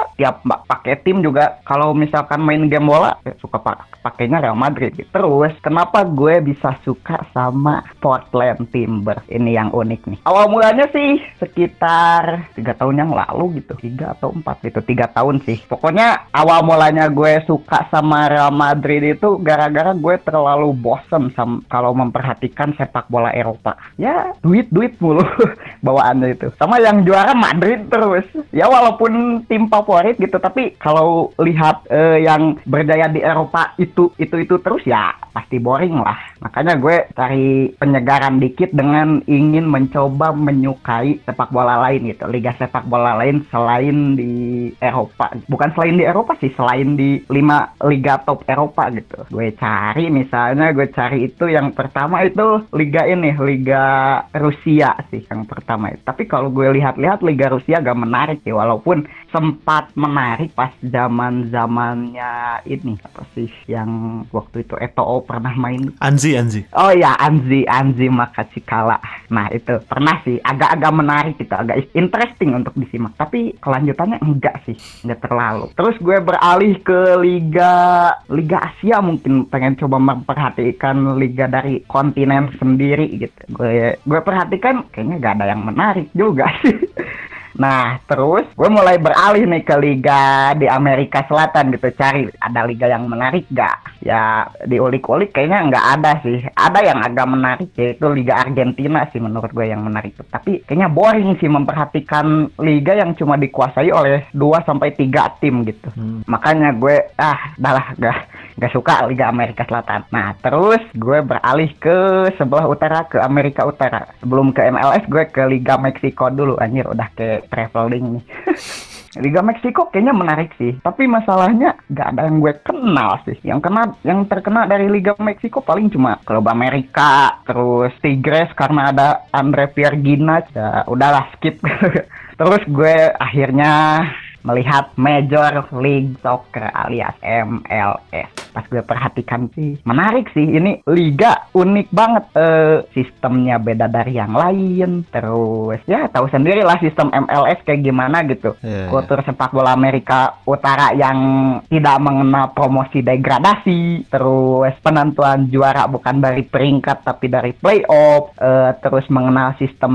Speaker 5: ma- pakai tim juga kalau misalkan main game bola ya suka pak pakainya Real Madrid gitu. Terus kenapa gue bisa suka sama Portland Timbers ini yang unik nih. Awal mulanya sih sekitar tiga tahun yang lalu gitu tiga atau empat gitu tiga tahun sih. Pokoknya awal mulanya gue suka sama Real Madrid itu gara-gara gue terlalu bosen sam kalau memperhatikan sepak bola Eropa. Ya duit duit mulu bawaannya itu. Sama yang yang juara Madrid terus. Ya walaupun tim favorit gitu, tapi kalau lihat eh, yang berjaya di Eropa itu itu itu terus ya pasti boring lah. Makanya gue cari penyegaran dikit dengan ingin mencoba menyukai sepak bola lain gitu, liga sepak bola lain selain di Eropa. Bukan selain di Eropa sih, selain di lima liga top Eropa gitu. Gue cari misalnya gue cari itu yang pertama itu liga ini, liga Rusia sih yang pertama. Tapi kalau gue lihat-lihat liga Rusia gak menarik ya, walaupun sempat menarik pas zaman zamannya ini apa sih yang waktu itu Eto'o pernah main
Speaker 3: Anzi Anzi.
Speaker 5: Oh ya Anzi Anzi Makachikala. Nah itu pernah sih agak-agak menarik gitu agak interesting untuk disimak. Tapi kelanjutannya enggak sih enggak terlalu. Terus gue beralih ke liga liga Asia mungkin pengen coba memperhatikan liga dari kontinen sendiri gitu. Gue gue perhatikan kayaknya gak ada yang menarik juga sih. Nah, terus gue mulai beralih nih ke liga di Amerika Selatan gitu, cari ada liga yang menarik gak? Ya diulik-ulik kayaknya nggak ada sih. Ada yang agak menarik yaitu liga Argentina sih menurut gue yang menarik. Tapi kayaknya boring sih memperhatikan liga yang cuma dikuasai oleh 2 sampai tiga tim gitu. Makanya gue ah, udahlah gak gak suka liga Amerika Selatan. Nah, terus gue beralih ke sebelah utara ke Amerika Utara. Sebelum ke MLS gue ke liga Meksiko dulu anjir udah ke traveling nih. Liga Meksiko kayaknya menarik sih, tapi masalahnya nggak ada yang gue kenal sih. Yang kena, yang terkena dari Liga Meksiko paling cuma klub Amerika, terus Tigres karena ada Andre Pierre Gina, ya udahlah skip. terus gue akhirnya melihat Major League Soccer alias MLS. Pas gue perhatikan sih menarik sih. Ini liga unik banget. Eh sistemnya beda dari yang lain. Terus ya tahu sendiri lah sistem MLS kayak gimana gitu.
Speaker 3: Iya,
Speaker 5: kultur sepak bola Amerika Utara yang tidak mengenal promosi degradasi. Terus penentuan juara bukan dari peringkat tapi dari playoff. Eh, terus mengenal sistem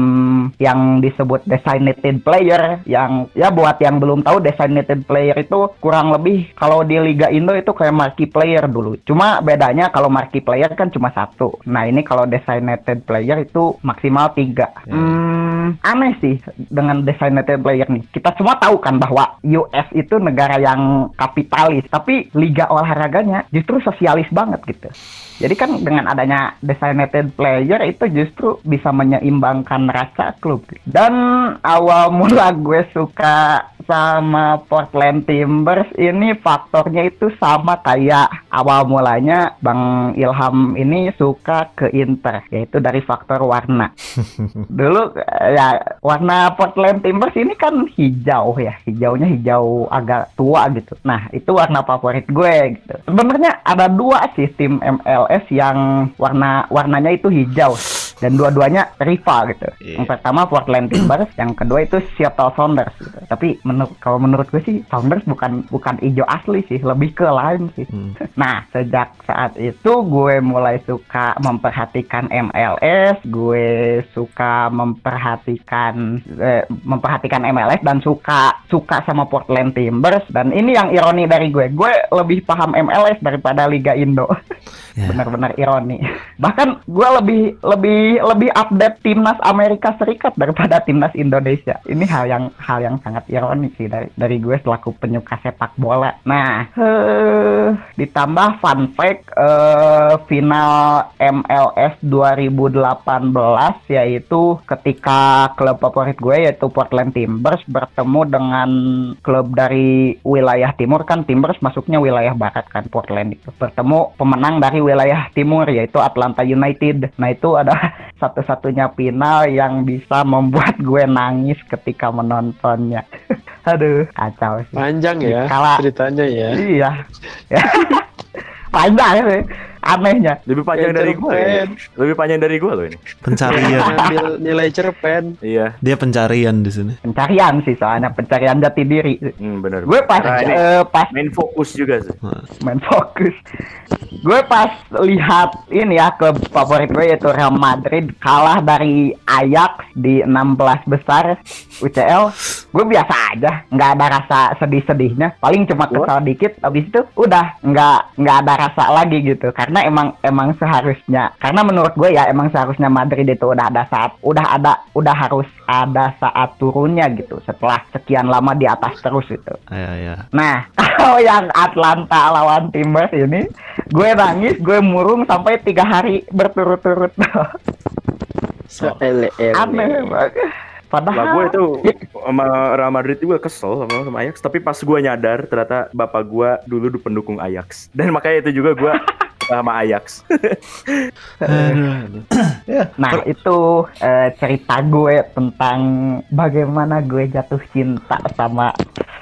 Speaker 5: yang disebut designated player yang ya buat yang belum tahu designated player itu kurang lebih kalau di Liga Indo itu kayak marquee player dulu cuma bedanya kalau marquee player kan cuma satu nah ini kalau designated player itu maksimal tiga Hmm, aneh sih dengan designated player nih. Kita semua tahu kan bahwa US itu negara yang kapitalis, tapi liga olahraganya justru sosialis banget gitu. Jadi kan dengan adanya designated player itu justru bisa menyeimbangkan rasa klub. Dan awal mula gue suka sama Portland Timbers ini faktornya itu sama kayak awal mulanya Bang Ilham ini suka ke Inter, yaitu dari faktor warna. Dulu ya warna Portland Timbers ini kan hijau ya, hijaunya hijau agak tua gitu. Nah itu warna favorit gue gitu. Sebenarnya ada dua sih tim MLS yang warna warnanya itu hijau dan dua-duanya rival gitu.
Speaker 3: Iya.
Speaker 5: Yang pertama Portland Timbers, yang kedua itu Seattle Sounders gitu. Tapi menurut kalau menurut gue sih Sounders bukan bukan hijau asli sih, lebih ke lain sih.
Speaker 3: Hmm.
Speaker 5: Nah, sejak saat itu gue mulai suka memperhatikan MLS, gue suka memperhatikan eh, memperhatikan MLS dan suka suka sama Portland Timbers dan ini yang ironi dari gue. Gue lebih paham MLS daripada Liga Indo.
Speaker 3: Ya.
Speaker 5: Benar-benar ironi. Bahkan gue lebih lebih lebih update timnas Amerika Serikat daripada timnas Indonesia. Ini hal yang hal yang sangat ironi sih dari dari gue selaku penyuka sepak bola. Nah, eh, ditambah fun fact eh, final MLS 2018 yaitu ketika klub favorit gue yaitu Portland Timbers bertemu dengan klub dari wilayah timur kan Timbers masuknya wilayah barat kan Portland itu bertemu pemenang dari wilayah timur yaitu Atlanta United. Nah itu ada satu-satunya final yang bisa membuat gue nangis ketika menontonnya. Aduh, kacau sih.
Speaker 2: Panjang ya
Speaker 5: Kalah.
Speaker 2: ceritanya ya.
Speaker 5: Iya. Panjang sih. Anehnya.
Speaker 4: Lebih panjang dari gue. ya. Lebih panjang dari gue loh ini.
Speaker 3: Pencarian.
Speaker 2: Nilai cerpen.
Speaker 4: Iya.
Speaker 3: Dia pencarian di sini.
Speaker 5: Pencarian sih soalnya pencarian jati diri.
Speaker 4: Hmm, bener.
Speaker 5: Gue pas eh, pas
Speaker 4: main fokus juga sih.
Speaker 5: main fokus. Gue pas lihat ini ya klub favorit gue yaitu Real Madrid kalah dari Ajax di 16 besar UCL, gue biasa aja, nggak ada rasa sedih-sedihnya. Paling cuma kesal dikit, habis itu udah nggak nggak ada rasa lagi gitu. Karena emang emang seharusnya, karena menurut gue ya emang seharusnya Madrid itu udah ada saat, udah ada, udah harus ada saat turunnya gitu. Setelah sekian lama di atas terus itu.
Speaker 3: Ya ya.
Speaker 5: Nah, kalau yang Atlanta lawan Timbers ini, gue nangis, gue murung sampai tiga hari berturut-turut.
Speaker 1: Ele.
Speaker 5: Aneh banget. Padahal
Speaker 4: Lah gue itu sama Real Madrid juga kesel sama, sama Ajax. Tapi pas gue nyadar ternyata bapak gue dulu pendukung Ajax. Dan makanya itu juga gue sama Ajax.
Speaker 5: Nah itu eh, cerita gue tentang bagaimana gue jatuh cinta sama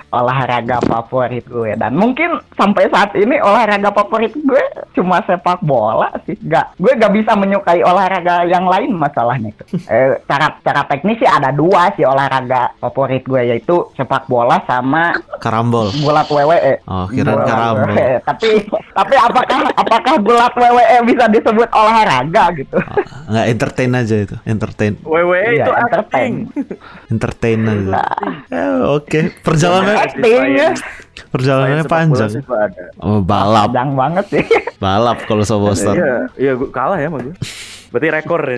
Speaker 5: olahraga favorit gue dan mungkin sampai saat ini olahraga favorit gue cuma sepak bola sih gak gue gak bisa menyukai olahraga yang lain masalahnya eh, cara cara teknis sih ada dua sih olahraga favorit gue yaitu sepak bola sama
Speaker 3: karambol.
Speaker 5: gulat WWE
Speaker 3: Oh,
Speaker 5: Gulat
Speaker 3: karambol.
Speaker 5: WWE. tapi tapi apakah apakah gulat WWE bisa disebut olahraga gitu
Speaker 3: Nggak entertain aja itu, entertain,
Speaker 4: WWE
Speaker 5: Iya,
Speaker 4: itu
Speaker 5: entertain.
Speaker 4: acting.
Speaker 3: entertain aja.
Speaker 5: Nah,
Speaker 3: Ya, Oke, perjalanan
Speaker 5: acting ya
Speaker 3: perjalanannya panjang. Oh, balap,
Speaker 5: panjang banget sih
Speaker 3: balap kalau Soboster.
Speaker 4: Iya, iya gue kalah ya sama gue. Berarti rekor ya.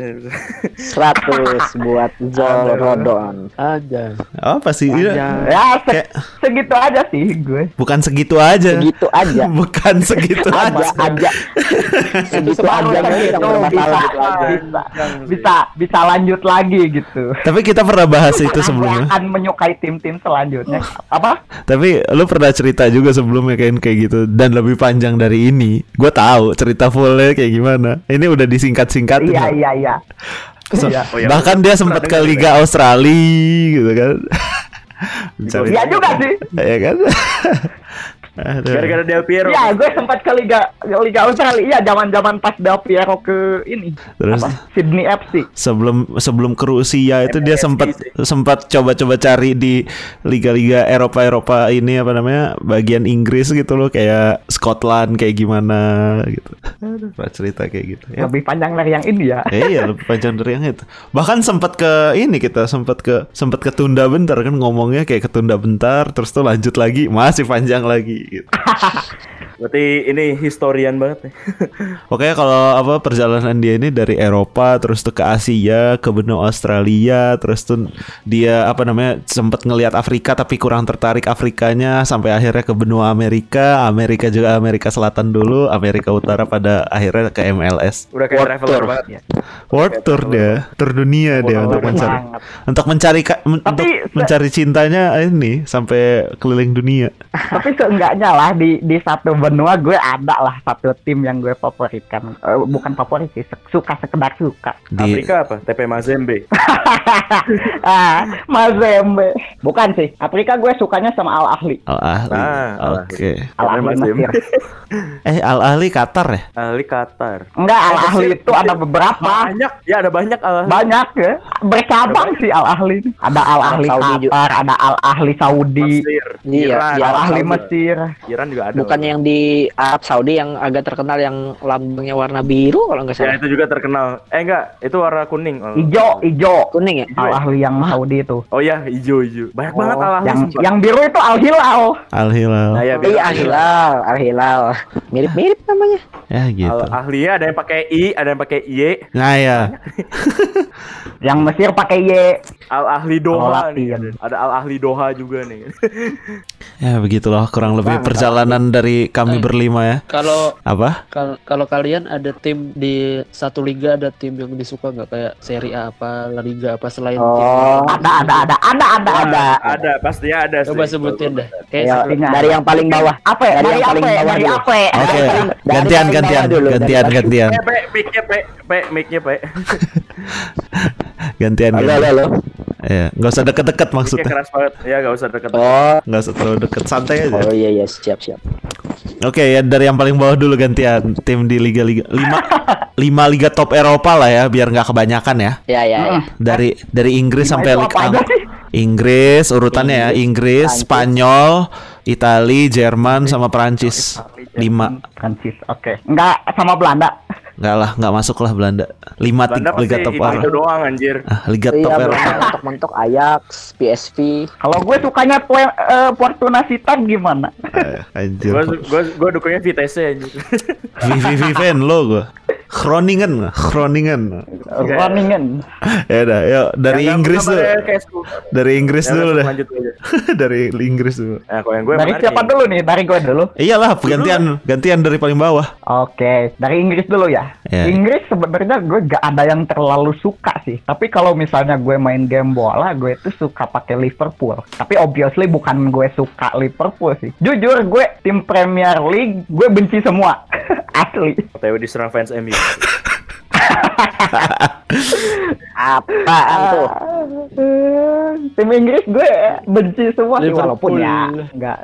Speaker 1: 100 buat Zol Rodon.
Speaker 2: Aja.
Speaker 3: Apa sih? Iya.
Speaker 2: Aja.
Speaker 5: ya se-
Speaker 3: Kayak-
Speaker 5: segitu aja sih gue
Speaker 3: Bukan segitu aja.
Speaker 1: Segitu aja.
Speaker 3: Bukan segitu
Speaker 1: aja
Speaker 3: aja.
Speaker 1: aja. Segitu aja kan
Speaker 5: gitu,
Speaker 1: yang bermasalah
Speaker 5: bisa,
Speaker 1: gitu aja.
Speaker 5: bisa, bisa bisa lanjut lagi gitu
Speaker 3: Tapi kita pernah bahas itu sebelumnya.
Speaker 5: akan menyukai tim-tim selanjutnya apa
Speaker 3: Tapi lu pernah cerita juga sebelumnya kayak kayak gitu dan lebih panjang dari ini. Gue tahu cerita fullnya kayak gimana. Ini udah disingkat-singkatin.
Speaker 5: Iya
Speaker 3: kok.
Speaker 5: iya iya
Speaker 3: So-
Speaker 5: Iya.
Speaker 4: Oh, iya.
Speaker 3: bahkan dia sempat ke Liga Australia gitu kan. Mencari-
Speaker 5: iya juga sih
Speaker 3: ya kan? Aduh.
Speaker 4: Gara-gara Del Piero.
Speaker 5: Iya, gue sempat ke Liga Liga Australia. Iya, zaman-zaman pas Del Piero ke ini.
Speaker 3: Terus?
Speaker 5: apa? Sydney FC.
Speaker 3: sebelum sebelum ke Rusia itu dia sempat sempat coba-coba cari di liga-liga Eropa Eropa ini apa namanya bagian Inggris gitu loh kayak Scotland kayak gimana gitu. Aduh, cerita kayak gitu ya.
Speaker 5: Lebih panjang dari yang ini ya.
Speaker 3: Eh, iya lebih panjang dari yang itu. Bahkan sempat ke ini kita sempat ke sempat ketunda bentar kan ngomongnya kayak ketunda bentar terus tuh lanjut lagi masih panjang lagi gitu.
Speaker 4: Berarti ini historian banget nih.
Speaker 3: Pokoknya kalau apa perjalanan dia ini dari Eropa terus tuh ke Asia, ke benua Australia, terus tuh dia apa namanya sempat ngelihat Afrika tapi kurang tertarik Afrikanya sampai akhirnya ke benua Amerika, Amerika juga Amerika Selatan dulu, Amerika Utara pada akhirnya ke MLS.
Speaker 4: Udah kayak
Speaker 1: World
Speaker 4: traveler
Speaker 1: tour.
Speaker 4: banget.
Speaker 5: Iya.
Speaker 3: World tour dia, tour dunia dia untuk mencari
Speaker 5: Banget.
Speaker 3: untuk mencari ka- men-
Speaker 5: Tapi
Speaker 3: untuk mencari cintanya ini sampai keliling dunia.
Speaker 5: Tapi seenggaknya lah di di satu benua gue ada lah satu tim yang gue favoritkan. Eh, bukan favorit sih, suka sekedar suka.
Speaker 3: Di
Speaker 4: Afrika apa? TP Mazembe.
Speaker 5: ah, Mazembe. Bukan sih. Afrika gue sukanya sama Al Ahli.
Speaker 3: Al Ahli.
Speaker 4: Ah, Al.
Speaker 3: Oke.
Speaker 5: Al Ahli
Speaker 4: Mazembe.
Speaker 3: Eh Al Ahli Qatar ya?
Speaker 4: Ahli Qatar.
Speaker 5: Enggak, Al Ahli itu ada beberapa.
Speaker 4: Banyak, ya ada banyak Al Ahli.
Speaker 5: Banyak ya. Bercabang sih Al Ahli. ini. Ada Al Ahli
Speaker 1: Saudi juga.
Speaker 5: Qatar, ada Al Ahli Saudi,
Speaker 4: Mesir,
Speaker 1: Iya,
Speaker 4: Iran.
Speaker 5: Al Ahli. Mesir.
Speaker 4: Iran juga ada.
Speaker 1: Bukan yang di Arab Saudi yang agak terkenal yang lambangnya warna biru kalau nggak
Speaker 4: Ya
Speaker 1: salah.
Speaker 4: itu juga terkenal. Eh enggak, itu warna kuning. Oh.
Speaker 5: Ijo, ijo.
Speaker 1: Kuning ya?
Speaker 5: Al Ahli yang Saudi itu.
Speaker 4: Oh ya, hijau hijau. Banyak banget Al Ahli.
Speaker 5: yang yang biru itu Al Hilal.
Speaker 3: Al Hilal.
Speaker 4: Nah, ya,
Speaker 1: Iya, Al Hilal, Al Hilal. Mirip-mirip namanya.
Speaker 3: Ya gitu.
Speaker 4: Al Ahli ada yang pakai I, ada yang pakai Y.
Speaker 3: Nah ya.
Speaker 5: Yang Mesir pakai Y.
Speaker 4: Al Ahli Doha
Speaker 5: Oh,
Speaker 4: nih. Ada Al Ahli Doha juga nih.
Speaker 3: Ya begitulah kurang lebih perjalanan dari kami berlima ya.
Speaker 2: Kalau
Speaker 3: Apa?
Speaker 2: kal- kalau kalian ada tim di satu liga ada tim yang disuka nggak kayak Serie A apa La Liga apa selain
Speaker 1: Oh,
Speaker 5: Ada, ada, ada, ada, ada, ada.
Speaker 4: ada, pasti ada.
Speaker 2: coba
Speaker 4: sih.
Speaker 2: sebutin dah. Kayak
Speaker 1: ya,
Speaker 2: sebelum-
Speaker 1: dari yang paling bawah.
Speaker 5: Apa? ya?
Speaker 1: Dari
Speaker 5: Dari
Speaker 1: yang paling
Speaker 5: ya?
Speaker 1: bawah
Speaker 5: Dari
Speaker 1: dulu.
Speaker 5: apa? ya?
Speaker 3: Oke, gantian gantian gantian gantian
Speaker 4: Eh, pe, mic-nya pe, pe, mic-nya pe.
Speaker 3: gantian.
Speaker 1: Halo, halo,
Speaker 3: gantian.
Speaker 1: halo.
Speaker 3: Ya, nggak usah deket-deket maksudnya.
Speaker 4: keras banget. Ya enggak usah deket.
Speaker 1: Oh,
Speaker 3: Nggak usah terlalu deket, santai aja.
Speaker 1: oh iya iya siap siap.
Speaker 3: Oke ya dari yang paling bawah dulu gantian tim di liga-liga lima lima liga top Eropa lah ya biar nggak kebanyakan ya.
Speaker 1: Ya ya ya.
Speaker 3: Dari dari Inggris
Speaker 5: Lima
Speaker 3: sampai Liga
Speaker 5: sih?
Speaker 3: Inggris urutannya ya Inggris,
Speaker 1: Prancis.
Speaker 3: Spanyol, Itali, Jerman sama Perancis. Lima.
Speaker 5: Prancis, oke. Enggak sama Belanda.
Speaker 3: Nggak lah, nggak masuk lah Belanda. Lima
Speaker 4: Belanda
Speaker 3: tiga Liga top
Speaker 4: itu, itu doang anjir.
Speaker 3: Ah, Liga
Speaker 1: Iya,
Speaker 3: top Eropa.
Speaker 1: mentok-mentok Ajax, PSV.
Speaker 5: Kalau gue sukanya Ple- eh, Fortuna Sittard gimana?
Speaker 3: Eh, Anjir.
Speaker 4: Gue gue gue dukungnya Vitesse anjir.
Speaker 3: Vivi Viven lo gue. Groningen, Groningen.
Speaker 5: Groningen.
Speaker 3: Ya udah, yuk dari
Speaker 4: Yang
Speaker 3: Inggris
Speaker 4: kayak school.
Speaker 3: Dari Inggris
Speaker 4: Ya,
Speaker 3: dulu deh. dari Inggris dulu.
Speaker 4: Nah, kalau yang gue
Speaker 5: Dari
Speaker 4: menarik
Speaker 5: siapa dulu nih? Dari gue dulu.
Speaker 3: Iyalah, gantian gantian dari paling bawah.
Speaker 5: Oke, dari Inggris dulu ya.
Speaker 3: Ya.
Speaker 5: Inggris sebenarnya gue gak ada yang terlalu suka sih. Tapi kalau misalnya gue main game bola, gue itu suka pakai Liverpool. Tapi obviously bukan gue suka Liverpool sih. Jujur gue tim Premier League gue benci semua. Asli.
Speaker 4: OTW diserang fans MU.
Speaker 1: Apaan tuh?
Speaker 5: Eh, tim Inggris gue benci semua sih walaupun ya nggak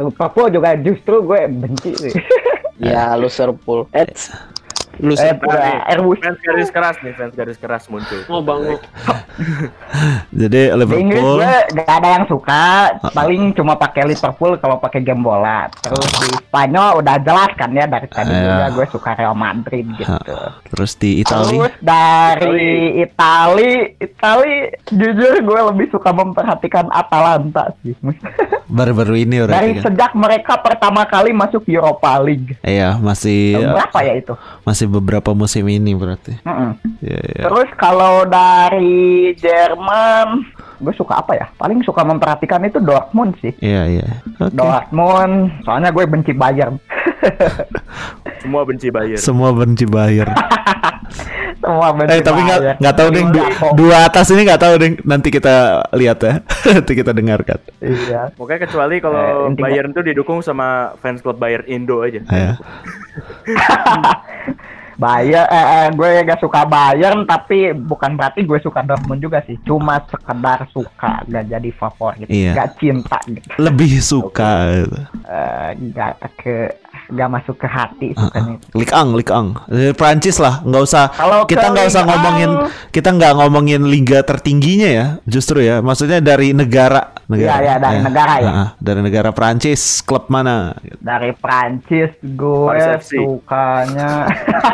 Speaker 5: Liverpool juga justru gue benci sih.
Speaker 1: Ya, Liverpool. Eh,
Speaker 2: Lu
Speaker 5: eh, udah Airbus.
Speaker 4: Fans garis keras nih, fans garis keras muncul.
Speaker 2: Oh bang,
Speaker 3: Jadi Liverpool
Speaker 5: gue gak ada yang suka, paling cuma pakai Liverpool kalau pakai game bola. Terus di Spanyol udah jelas kan ya dari tadi juga gue suka Real Madrid gitu.
Speaker 3: terus di Italia
Speaker 5: Terus dari Itali, Itali jujur gue lebih suka memperhatikan Atalanta sih.
Speaker 3: baru-baru ini
Speaker 5: Dari
Speaker 3: berarti kan.
Speaker 5: sejak mereka pertama kali masuk Europa League.
Speaker 3: Iya, masih
Speaker 5: Berapa ya itu?
Speaker 3: masih beberapa musim ini berarti.
Speaker 5: Mm-mm.
Speaker 3: Iya, iya.
Speaker 5: Terus kalau dari Jerman, gue suka apa ya? Paling suka memperhatikan itu Dortmund sih.
Speaker 3: Iya, iya. Oke.
Speaker 5: Dortmund, soalnya gue benci Bayern.
Speaker 4: Semua benci Bayern.
Speaker 3: Semua benci Bayern.
Speaker 5: Semua benci
Speaker 3: eh tapi nggak nggak tahu deh du- dua atas ini nggak tahu deh nanti kita lihat ya nanti kita dengarkan
Speaker 5: Iya.
Speaker 4: Pokoknya kecuali
Speaker 5: Eh,
Speaker 4: kalau
Speaker 5: intinya-
Speaker 4: Bayern tuh didukung sama fans klub Bayern Indo aja.
Speaker 3: ya
Speaker 5: Bayern, eh, eh, gue gak suka Bayern, tapi bukan berarti gue suka Dortmund juga sih. Cuma sekedar suka, gak jadi favorit,
Speaker 3: Iya.
Speaker 5: gak cinta, gitu.
Speaker 3: lebih suka gitu.
Speaker 5: Eh, gak ke, gak masuk ke hati sukanya. itu.
Speaker 3: Lik Ang, Lik Ang. Dari Prancis lah, nggak usah.
Speaker 5: Kalau
Speaker 3: kita nggak usah ngomongin,
Speaker 5: Ang-
Speaker 3: kita nggak ngomongin liga tertingginya ya, justru ya. Maksudnya dari negara, negara.
Speaker 5: Iya, iya, dari negara ya.
Speaker 3: Ah, ah, dari negara Prancis, klub mana?
Speaker 5: Dari Prancis gue sukanya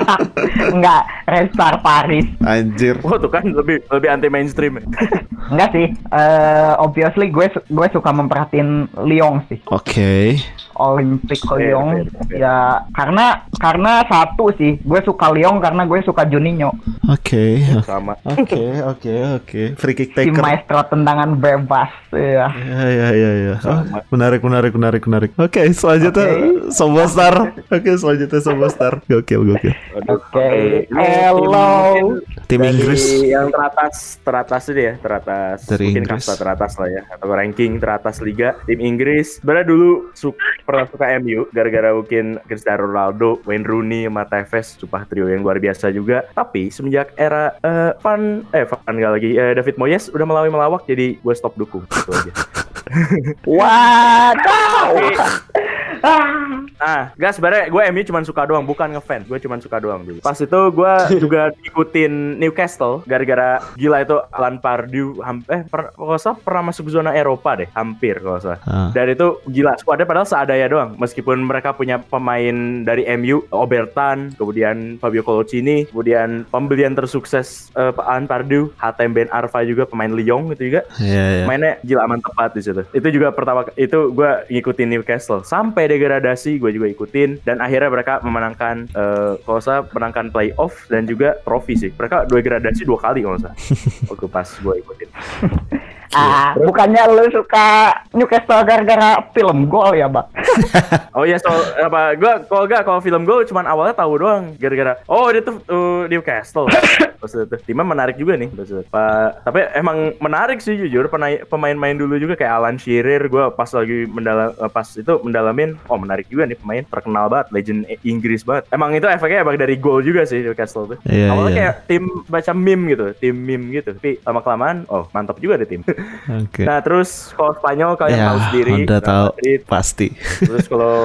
Speaker 5: enggak Red Star Paris
Speaker 3: Anjir.
Speaker 4: Wah tuh kan lebih lebih anti mainstream. ya.
Speaker 5: enggak sih eh obviously gue gue suka memperhatiin Lyon sih
Speaker 3: Oke.
Speaker 5: Olympic
Speaker 4: Fair,
Speaker 5: Lyon
Speaker 4: fair.
Speaker 5: ya karena karena satu sih gue suka Lyon karena gue suka Juninho
Speaker 3: Oke.
Speaker 4: Sama.
Speaker 3: Oke, oke, oke. Free kick
Speaker 5: si
Speaker 3: taker.
Speaker 5: maestro tendangan bebas ya
Speaker 3: Ya, ya, ya, ya. Oh, menarik, menarik, menarik, menarik. Oke, selanjutnya
Speaker 5: Oke.
Speaker 3: Sobostar. Oke, selanjutnya Sobostar. Gokil, gokil.
Speaker 4: Aduh,
Speaker 5: Oke.
Speaker 4: ini
Speaker 5: Hello.
Speaker 4: tim-
Speaker 3: Inggris.
Speaker 4: yang teratas teratas itu ya teratas
Speaker 3: Dari
Speaker 4: mungkin
Speaker 3: Inggris.
Speaker 4: kasta teratas lah ya atau ranking teratas liga tim Inggris sebenarnya dulu su- pernah suka MU gara-gara mungkin Cristiano Ronaldo Wayne Rooney sama Tevez supah trio yang luar biasa juga. Tapi semenjak era eh, Van eh Van nggak lagi eh, David Moyes udah melawi melawak jadi gue stop dukung. Gitu aja.
Speaker 5: Waduh.
Speaker 4: Ah, gak sebenarnya gue MU cuma suka doang, bukan ngefans. Gue cuma suka doang dulu. Pas itu gue juga ikutin Newcastle gara-gara gila itu Alan Pardew ham- eh per, kalau nggak salah pernah masuk zona Eropa deh, hampir kalau salah.
Speaker 3: Ah.
Speaker 4: Dan itu gila, skuadnya padahal seadanya doang. Meskipun mereka punya pemain dari MU, Obertan, kemudian Fabio Colocini, kemudian pembelian tersukses eh, Alan Pardew, Hatem Ben Arfa juga pemain Lyon gitu juga
Speaker 3: Iya, iya.
Speaker 4: mainnya gila aman tepat di situ. Itu juga pertama itu gue ngikutin Newcastle sampai degradasi gue juga ikutin dan akhirnya mereka memenangkan eh kalau saya menangkan playoff dan juga trofi sih. Mereka degradasi dua kali kalau saya waktu pas gue ikutin.
Speaker 5: Ah, bukannya lu suka Newcastle gara-gara film gol ya, Bang?
Speaker 4: Oh iya soal apa gue kalau gak kalau film gue cuman awalnya tahu doang gara-gara oh dia tuh uh, Newcastle. Terus itu timnya menarik juga nih. Terus itu. Pa- tapi emang menarik sih jujur pemain-main dulu juga kayak Alan Shearer gue pas lagi mendalam eh, pas itu mendalamin oh menarik juga nih pemain terkenal banget legend I- Inggris banget. Emang itu efeknya emang dari gol juga sih Newcastle tuh.
Speaker 3: Iya,
Speaker 4: Awalnya
Speaker 3: iya.
Speaker 4: kayak tim baca meme gitu, tim meme gitu. Tapi lama kelamaan oh mantap juga deh tim.
Speaker 3: Oke.
Speaker 4: nah terus kalau Spanyol kalian
Speaker 3: ya,
Speaker 4: tahu sendiri Real
Speaker 3: tahu
Speaker 4: Madrid
Speaker 3: pasti.
Speaker 4: Terus kalau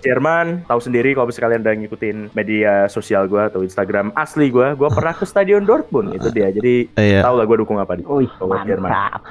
Speaker 4: Jerman, tahu sendiri kalau misalnya kalian udah ngikutin media sosial gue atau Instagram asli gue, gue pernah ke Stadion Dortmund itu dia. Jadi
Speaker 3: Iya.
Speaker 4: tahu lah gue dukung apa di kalau Jerman.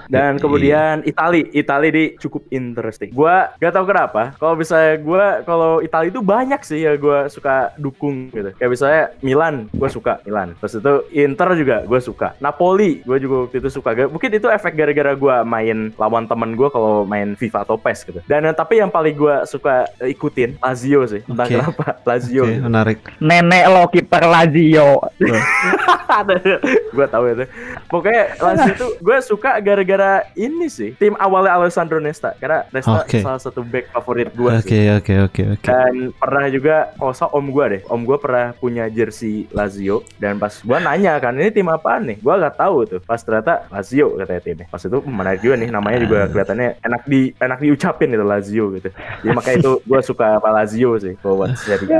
Speaker 4: Dan kemudian Itali, Itali di cukup interesting. Gua gak tahu kenapa. Kalau misalnya gua kalau Itali itu banyak sih ya gua suka dukung gitu. Kayak misalnya Milan, gua suka Milan. Terus itu Inter juga gua suka. Napoli, gua juga waktu itu suka. Mungkin itu efek gara-gara gua main lawan temen gua kalau main FIFA atau PES gitu. Dan tapi yang paling gua suka ikutin Lazio sih. Entah
Speaker 3: Oke.
Speaker 4: kenapa Lazio.
Speaker 3: Oke,
Speaker 4: gitu.
Speaker 3: menarik.
Speaker 5: Nenek lo kiper Lazio.
Speaker 4: gue tahu itu. Pokoknya Lazio itu gue suka gara-gara ini sih. Tim awalnya Alessandro Nesta karena Nesta
Speaker 3: Oke.
Speaker 4: salah satu back favorit gue
Speaker 3: Oke,
Speaker 4: sih.
Speaker 3: oke, oke, oke.
Speaker 4: Dan pernah juga kalau salah om gue deh. Om gue pernah punya jersey Lazio dan pas gue nanya kan ini tim apaan nih? Gue gak tahu tuh. Pas ternyata Lazio katanya timnya. Pas itu hmm, menarik juga nih namanya juga kelihatannya enak di enak diucapin itu Lazio gitu. Jadi makanya itu gue suka apa Lazio sih kalau buat Serie A.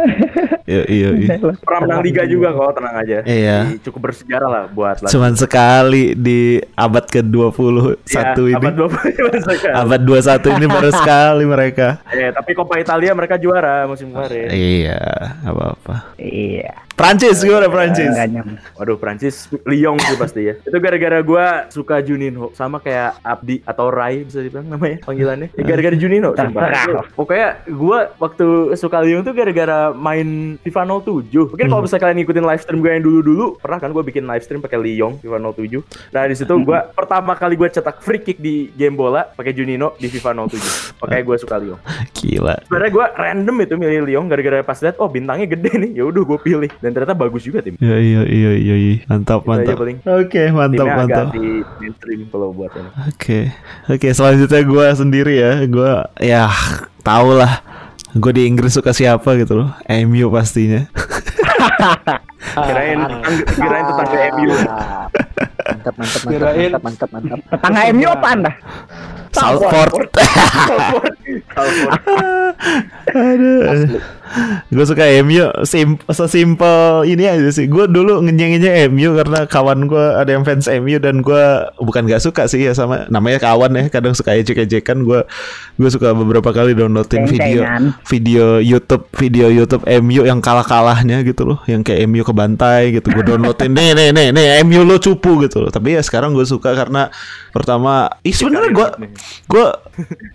Speaker 3: Iya, iya, iya.
Speaker 4: Pernah menang liga juga kok tenang aja.
Speaker 3: Iya.
Speaker 4: Jadi cukup bersejarah lah buat Lazio.
Speaker 3: Cuman sekali di abad ke-21
Speaker 4: Ya,
Speaker 3: ini.
Speaker 4: abad 20 sekali.
Speaker 3: Abad 21 ini baru sekali mereka.
Speaker 4: Eh, tapi Coppa Italia mereka juara musim kemarin.
Speaker 3: Iya, apa-apa.
Speaker 5: Iya.
Speaker 3: Prancis gimana Prancis?
Speaker 4: Waduh, Prancis Lyon sih pasti ya. Itu gara-gara gua suka Juninho sama kayak Abdi atau Rai bisa dibilang namanya panggilannya. Ya, gara-gara Juninho sumpah.
Speaker 5: Terserah.
Speaker 4: Itu, Pokoknya gua waktu suka Lyon tuh gara-gara main FIFA 07. Mungkin kalau misalnya kalian ngikutin live stream gue yang dulu-dulu, pernah kan gua bikin live stream pakai Lyon FIFA 07. Nah, di situ gua pertama kali gua cetak free kick di game bola pakai Juninho di FIFA 07. Makanya gua suka Lyon.
Speaker 3: Gila.
Speaker 4: Sebenarnya gue random itu milih Lyon gara-gara pas lihat oh bintangnya gede nih ya udah gue pilih dan ternyata bagus juga tim.
Speaker 3: Iya, iya, iya, iya, iya. Mantap,
Speaker 4: Itu
Speaker 3: mantap. Oke, mantap,
Speaker 4: Timnya
Speaker 3: mantap.
Speaker 4: agak di mainstream kalau buat ini.
Speaker 3: Oke, oke. Selanjutnya gue sendiri ya, gue ya tau lah. Gue di Inggris suka siapa gitu loh, MU pastinya.
Speaker 4: Kirain kirain tetangga MU.
Speaker 1: Mantap, mantap, mantap,
Speaker 2: Kirain-
Speaker 1: mantap, mantap, mantap.
Speaker 5: Tetangga MU apa anda?
Speaker 3: Salford.
Speaker 4: Salford. Salford.
Speaker 3: Aduh. Gue suka MU sim sesimpel ini aja sih. Gue dulu ngenyengnya MU karena kawan gue ada yang fans MU dan gue bukan gak suka sih ya sama namanya kawan ya. Kadang suka ejek-ejekan. Gue gue suka beberapa kali downloadin video video YouTube video YouTube MU yang kalah-kalahnya gitu loh. Yang kayak MU kebantai gitu. Gue downloadin nih nih nih nih MU lo cupu gitu loh. Tapi ya sekarang gue suka karena pertama, ih sebenarnya gue gue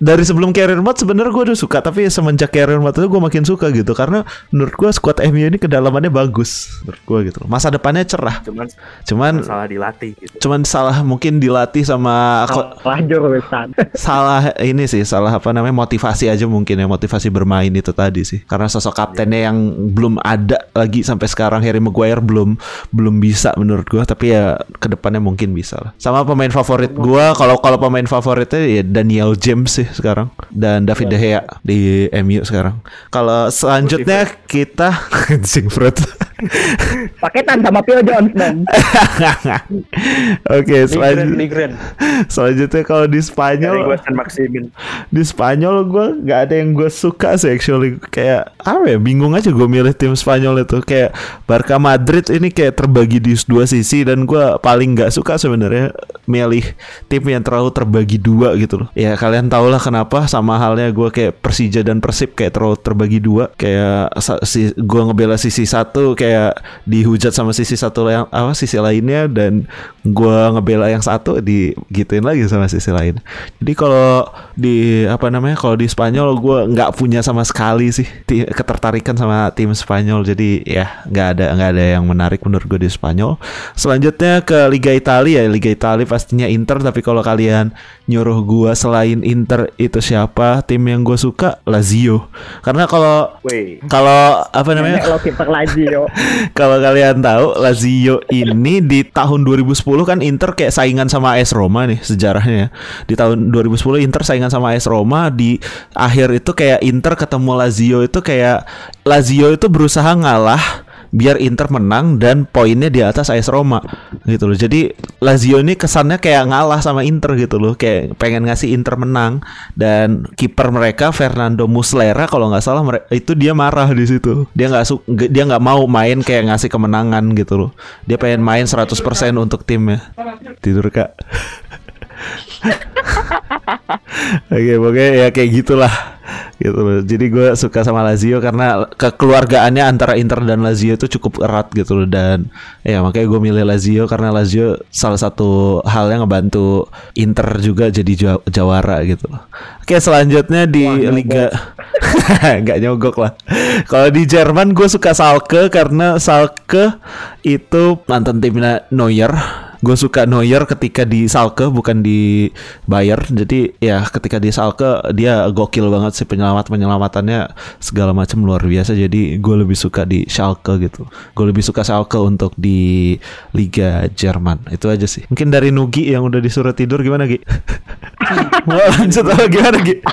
Speaker 3: dari sebelum career mode sebenarnya gue udah suka tapi semenjak career mode itu gue makin suka gitu karena menurut gue squad MU ini kedalamannya bagus menurut gue gitu. Masa depannya cerah.
Speaker 4: Cuman
Speaker 3: cuman
Speaker 4: salah dilatih gitu.
Speaker 3: cuman salah mungkin dilatih sama
Speaker 5: besar.
Speaker 3: salah ini sih salah apa namanya motivasi aja mungkin ya motivasi bermain itu tadi sih. Karena sosok kaptennya yang belum ada lagi sampai sekarang Harry Maguire belum belum bisa menurut gua. Tapi ya ke depannya mungkin bisa lah. Sama pemain favorit gua kalau kalau pemain favoritnya ya Daniel James sih sekarang. Dan David De Gea di MU sekarang. Kalau selanjutnya kita anjing Fred
Speaker 5: Paketan sama Phil Jones dong.
Speaker 3: Oke,
Speaker 2: Migren,
Speaker 3: selanjutnya, selanjutnya kalau di Spanyol di Spanyol gue nggak ada yang gue suka sih actually. Kayak apa ya bingung aja gue milih tim Spanyol itu. Kayak Barca Madrid ini kayak terbagi di dua sisi dan gue paling nggak suka sebenarnya milih tim yang terlalu terbagi dua gitu loh. Ya kalian tau lah kenapa sama halnya gue kayak Persija dan Persib kayak terlalu terbagi dua. Kayak si gue ngebela sisi satu kayak dihujat sama sisi satu yang apa sisi lainnya dan gue ngebela yang satu digituin lagi sama sisi lain. Jadi kalau di apa namanya kalau di Spanyol gue nggak punya sama sekali sih ketertarikan sama tim Spanyol. Jadi ya nggak ada nggak ada yang menarik menurut gue di Spanyol. Selanjutnya ke Liga Italia. Ya Liga Italia pastinya Inter tapi kalau kalian nyuruh gue selain Inter itu siapa tim yang gue suka? Lazio. Karena kalau kalau apa namanya?
Speaker 5: Lo kiper Lazio.
Speaker 3: Kalau kalian tahu Lazio ini di tahun 2010 kan Inter kayak saingan sama AS Roma nih sejarahnya ya. Di tahun 2010 Inter saingan sama AS Roma di akhir itu kayak Inter ketemu Lazio itu kayak Lazio itu berusaha ngalah biar Inter menang dan poinnya di atas AS Roma gitu loh. Jadi Lazio ini kesannya kayak ngalah sama Inter gitu loh, kayak pengen ngasih Inter menang dan kiper mereka Fernando Muslera kalau nggak salah itu dia marah di situ. Dia nggak- dia nggak mau main kayak ngasih kemenangan gitu loh. Dia pengen main 100% untuk timnya. Tidur Kak. Oke, pokoknya ya kayak gitulah. gitu loh. Jadi gue suka sama Lazio karena kekeluargaannya antara Inter dan Lazio itu cukup erat gitu loh dan ya makanya gue milih Lazio karena Lazio salah satu hal yang ngebantu Inter juga jadi jaw- jawara gitu loh. Oke selanjutnya di Liga nggak nyogok lah. Kalau di Jerman gue suka Salke karena Salke itu mantan timnya Neuer gue suka Neuer ketika di Salke bukan di Bayer jadi ya ketika di Salke dia gokil banget sih penyelamat penyelamatannya segala macam luar biasa. Jadi gue lebih suka di Schalke gitu. Gue lebih suka Schalke untuk di Liga Jerman. Itu aja sih. Mungkin dari Nugi yang udah disuruh tidur gimana Gi? mau lanjut apa gimana Gi?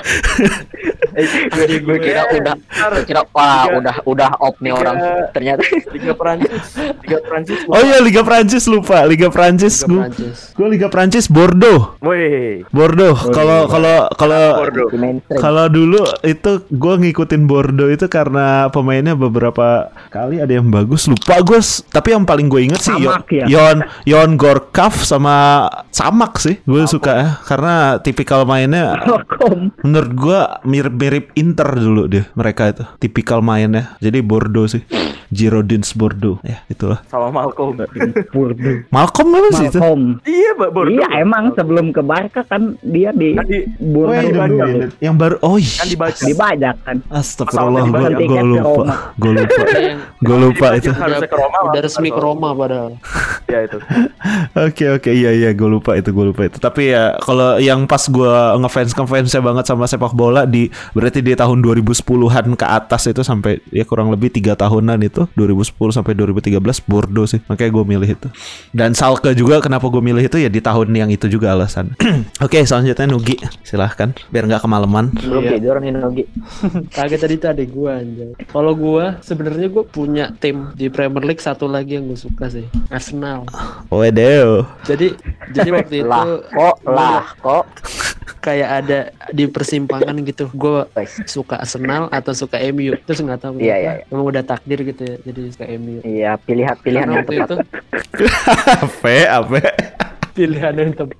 Speaker 1: Jadi gue kira udah gue kira wah udah udah op nih orang ternyata.
Speaker 4: Liga Prancis, Liga Prancis.
Speaker 3: oh iya Liga Prancis lupa. Liga Prancis
Speaker 2: Liga
Speaker 3: gue
Speaker 2: Prancis.
Speaker 3: gue Liga Prancis Bordeaux.
Speaker 4: Woi,
Speaker 3: Bordeaux. Kalau kalau kalau
Speaker 4: Bordeaux.
Speaker 3: Kalau dulu itu gue ngikutin Bordeaux itu karena pemainnya beberapa kali ada yang bagus. Lupa gue tapi yang paling gue inget sih Yo-
Speaker 5: Samak ya?
Speaker 3: Yon Yon Gorkaf sama Samak sih gue suka ya. Karena tipikal mainnya menurut gue mirip-mirip Inter dulu deh mereka itu. Tipikal mainnya. Jadi Bordeaux sih. Girondins Bordeaux. Ya itulah.
Speaker 4: Sama Malcolm.
Speaker 3: Malcolm apa sih itu.
Speaker 5: Malcolm.
Speaker 4: iya, Mbak Bordeaux.
Speaker 5: Iya emang sebelum ke Barca kan dia di
Speaker 4: Kan di-
Speaker 5: Bursa
Speaker 3: Wait a
Speaker 5: dulu.
Speaker 3: minute. yang baru oh iya.
Speaker 4: Kan
Speaker 5: dibajak kan.
Speaker 3: Astagfirullah gue lupa. Gue lupa.
Speaker 2: Yang
Speaker 3: gue lupa itu.
Speaker 2: Udah resmi ke Roma padahal.
Speaker 4: Ya itu.
Speaker 3: Oke oke. Iya iya gue lupa itu gue lupa itu. Tapi ya kalau yang pas gue ngefans ngefansnya banget sama sepak bola di berarti di tahun 2010-an ke atas itu sampai ya kurang lebih tiga tahunan itu. 2010 sampai 2013 Bordeaux sih. Makanya gue milih itu. Dan Salke juga kenapa gue milih itu ya di tahun yang itu juga alasan oke selanjutnya Nugi silahkan biar nggak kemalaman
Speaker 1: Belum
Speaker 2: Iya.
Speaker 1: tidur nih Nogi.
Speaker 2: Kaget tadi tuh ada gua anjay. Kalau gua sebenarnya gua punya tim di Premier League satu lagi yang gue suka sih, Arsenal.
Speaker 3: Wedeo
Speaker 2: Jadi jadi waktu itu
Speaker 1: Lah kok lah kok.
Speaker 2: kayak ada di persimpangan gitu. Gue suka Arsenal atau suka MU. Terus nggak tahu
Speaker 1: Iya, iya, iya.
Speaker 2: Emang udah takdir gitu ya. Jadi suka MU.
Speaker 1: Iya pilihan pilihan yang tepat.
Speaker 2: itu
Speaker 3: apa apa
Speaker 2: pilihan yang tepat.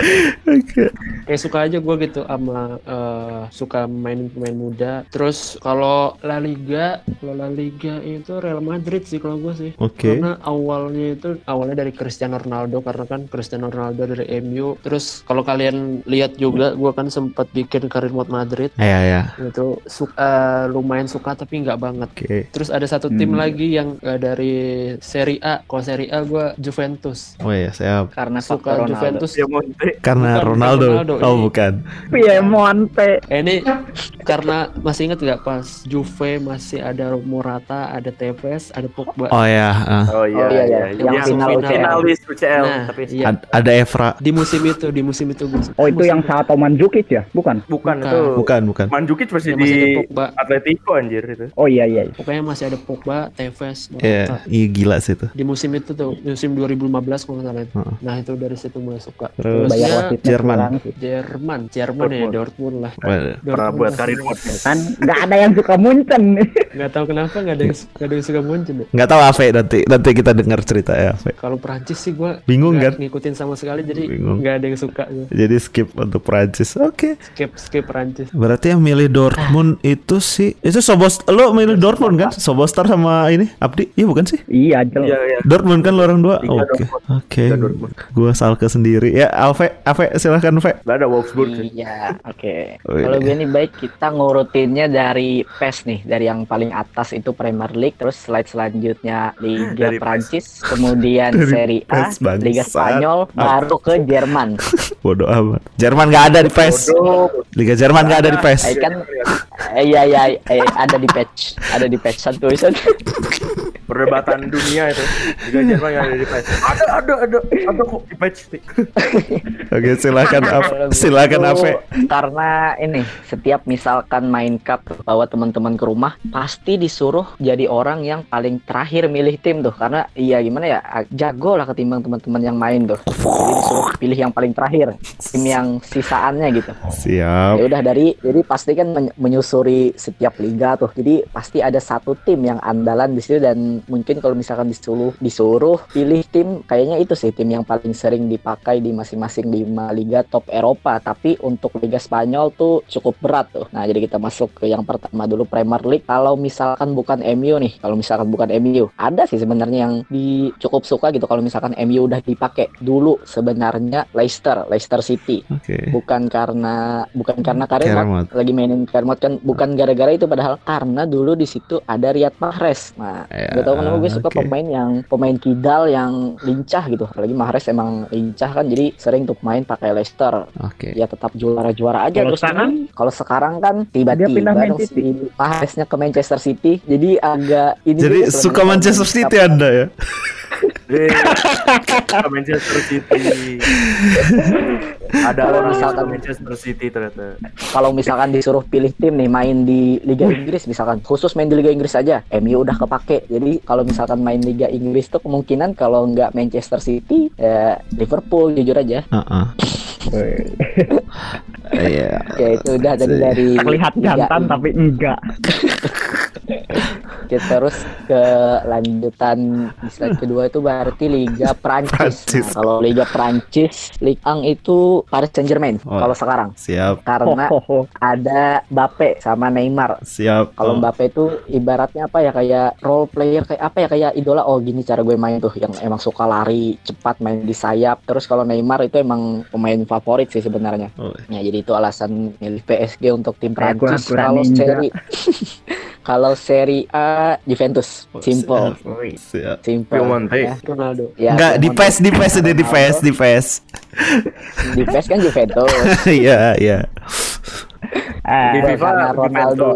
Speaker 3: oke
Speaker 2: Kayak suka aja gue gitu sama eh, suka main pemain muda. Terus kalau La Liga, kalau La Liga itu Real Madrid sih kalau gue sih.
Speaker 3: Oke.
Speaker 2: Karena awalnya itu awalnya dari Cristiano Ronaldo karena kan Cristiano Ronaldo dari MU. Terus kalau kalian lihat juga, gue kan sempat bikin karir mode Madrid.
Speaker 3: ya ya
Speaker 2: Itu suka lumayan suka tapi nggak banget.
Speaker 3: oke
Speaker 2: Terus ada satu tim lagi yang eh, dari Serie A. Kalau Serie A gue Juventus.
Speaker 3: oh ya siap
Speaker 1: Karena
Speaker 2: Suka
Speaker 1: Ronaldo.
Speaker 2: Juventus.
Speaker 4: Ya Monte.
Speaker 3: karena
Speaker 2: Bukan,
Speaker 3: Ronaldo.
Speaker 2: Ronaldo,
Speaker 3: oh
Speaker 2: ini.
Speaker 3: bukan
Speaker 5: Piemonte.
Speaker 2: Eh, ini karena masih inget nggak pas Juve masih ada Morata, ada Tevez, ada Pogba.
Speaker 3: oh ya ah.
Speaker 4: Oh iya,
Speaker 1: Oh, iya, iya. Yang
Speaker 4: Yang
Speaker 1: final
Speaker 2: UCL.
Speaker 4: finalis UCL.
Speaker 2: Nah,
Speaker 4: tapi
Speaker 2: iya.
Speaker 3: Ad- ada Evra
Speaker 2: Di musim itu, di musim itu.
Speaker 5: Oh itu yang Sato Mandzukic ya? Bukan?
Speaker 4: bukan,
Speaker 2: Bukan.
Speaker 4: itu.
Speaker 3: bukan bukan
Speaker 4: Mandzukic masih
Speaker 2: Ya, masih
Speaker 4: di
Speaker 2: Pogba.
Speaker 4: Atletico anjir itu.
Speaker 5: Oh iya iya.
Speaker 2: Pokoknya masih ada Pogba, Tevez, Morata.
Speaker 3: iya gila sih itu
Speaker 2: Di musim itu tuh, musim 2015 kalau nggak salah itu.
Speaker 3: Heeh.
Speaker 2: Nah itu dari situ mulai suka.
Speaker 3: Terus
Speaker 5: Bayar
Speaker 2: Terusnya
Speaker 5: wasitnya
Speaker 3: Jerman.
Speaker 5: kurang.
Speaker 2: Jerman, Jerman ya Dortmund lah.
Speaker 3: Waduh.
Speaker 4: Pernah buat karir.
Speaker 5: Kan nggak ada yang suka Munchen.
Speaker 2: Nggak tahu kenapa nggak ada yang nggak ada yang suka Munchen. ya.
Speaker 3: nggak tahu Ave nanti nanti kita dengar cerita ya Ave
Speaker 2: Kalau Perancis sih gue
Speaker 3: Bingung kan?
Speaker 2: ngikutin sama sekali jadi nggak ada yang suka. gua.
Speaker 3: jadi skip untuk Prancis oke
Speaker 2: Skip skip Perancis.
Speaker 3: berarti yang milih Dortmund itu sih itu Sobos lo milih Dortmund kan Sobostar sama ini Abdi iya bukan sih
Speaker 5: iya
Speaker 4: Iya,
Speaker 5: jelas.
Speaker 4: iya.
Speaker 3: Dortmund kan lo orang dua oke oke gua Salke sendiri ya Alve Ave silahkan Ve
Speaker 4: Gak ada Wolfsburg.
Speaker 1: Iya, oke.
Speaker 3: Oh, iya.
Speaker 1: Kalau gue nih baik kita ngurutinnya dari PES nih, dari yang paling atas itu Premier League, terus slide selanjutnya Liga
Speaker 4: Dari PES.
Speaker 1: Prancis, kemudian
Speaker 3: Dari
Speaker 1: Serie A,
Speaker 3: PES, bangsat.
Speaker 1: Liga Spanyol, baru ke Jerman.
Speaker 3: bodoh amat Jerman nggak ada di PES
Speaker 4: Bodoh.
Speaker 3: Liga Jerman nggak ada di PES
Speaker 1: Eh kan, eh, iya iya, eh, ada di patch, ada di patch satu tulisan.
Speaker 4: Perdebatan dunia itu. Liga Jerman gak ada di patch. Ada, ada, ada. Ada kok di patch.
Speaker 3: oke silakan
Speaker 1: gue
Speaker 3: silakan Ave
Speaker 1: Karena ini setiap misalkan main cup bawa teman-teman ke rumah pasti disuruh jadi orang yang paling terakhir milih tim tuh karena iya gimana ya jago lah ketimbang teman-teman yang main tuh. Jadi disuruh pilih yang paling terakhir tim yang sisaannya gitu.
Speaker 3: siap
Speaker 1: Ya udah dari jadi pasti kan men- menyusuri setiap liga tuh. Jadi pasti ada satu tim yang andalan di situ dan dan mungkin kalau misalkan disuruh disuruh pilih tim kayaknya itu sih tim yang paling sering dipakai di masing-masing lima liga top Eropa. Tapi untuk Liga Spanyol tuh cukup berat tuh. Nah jadi kita masuk ke yang pertama dulu Premier League. Kalau misalkan bukan MU nih kalau misalkan bukan MU ada sih sebenarnya yang di cukup suka gitu kalau misalkan MU udah dipakai. Dulu sebenarnya Leicester Leicester City.
Speaker 3: Oke.
Speaker 1: bukan karena bukan karena Karemot. lagi mainin Karemot kan. Bukan gara-gara itu padahal karena dulu di situ ada Riyad Mahrez. Nah
Speaker 3: Ya,
Speaker 1: gak tau kenapa gue suka
Speaker 3: oke.
Speaker 1: pemain yang pemain kidal yang lincah gitu apalagi Mahrez emang lincah kan jadi sering tuh main pakai Leicester
Speaker 3: Oke.
Speaker 1: ya tetap juara-juara aja
Speaker 5: Kalau
Speaker 1: terus
Speaker 5: sekarang?
Speaker 1: terus. kalau sekarang kan tiba-tiba si Mahreznya ke Manchester City jadi agak ini
Speaker 3: Jadi
Speaker 1: juga
Speaker 3: suka Manchester City Anda ya?
Speaker 4: Eh, Manchester City. Ada
Speaker 1: Kalau
Speaker 4: orang
Speaker 1: misalkan-
Speaker 4: Manchester City ternyata.
Speaker 1: kalau misalkan disuruh pilih tim nih main di Liga Inggris misalkan khusus main di Liga Inggris aja MU udah kepake jadi kalau misalkan main Liga Inggris tuh kemungkinan kalau nggak Manchester City ya Liverpool jujur aja
Speaker 3: Heeh. Iya.
Speaker 1: Oke itu udah tadi dari
Speaker 5: Terlihat jantan tapi enggak.
Speaker 1: Kita terus ke lanjutan di slide kedua itu berarti Liga Prancis.
Speaker 3: Prancis.
Speaker 1: Nah, kalau Liga Prancis, Ligue 1 itu Paris Saint Germain.
Speaker 3: Oh.
Speaker 1: Kalau sekarang
Speaker 3: Siap.
Speaker 1: karena
Speaker 5: ho, ho.
Speaker 1: ada Mbappe sama Neymar.
Speaker 3: Siap.
Speaker 1: Kalau
Speaker 3: Oh.
Speaker 1: Mbappe itu ibaratnya apa ya kayak role player kayak apa ya kayak idola oh gini cara gue main tuh yang emang suka lari cepat main di sayap. Terus kalau Neymar itu emang pemain favorit sih sebenarnya.
Speaker 3: Oh.
Speaker 1: Ya jadi itu alasan milih PSG untuk tim Prancis. Kalau seri kalau seri A Juventus,
Speaker 3: Oh,
Speaker 1: simple.
Speaker 3: Siap.
Speaker 1: simple.
Speaker 4: Piemonte.
Speaker 1: Ya.
Speaker 2: Ronaldo.
Speaker 1: Ya,
Speaker 3: Enggak di. PES di PES udah di PES di PES.
Speaker 1: Di PES kan Juventus.
Speaker 3: Iya iya.
Speaker 5: Ah,
Speaker 4: Di FIFA
Speaker 1: karena Ronaldo.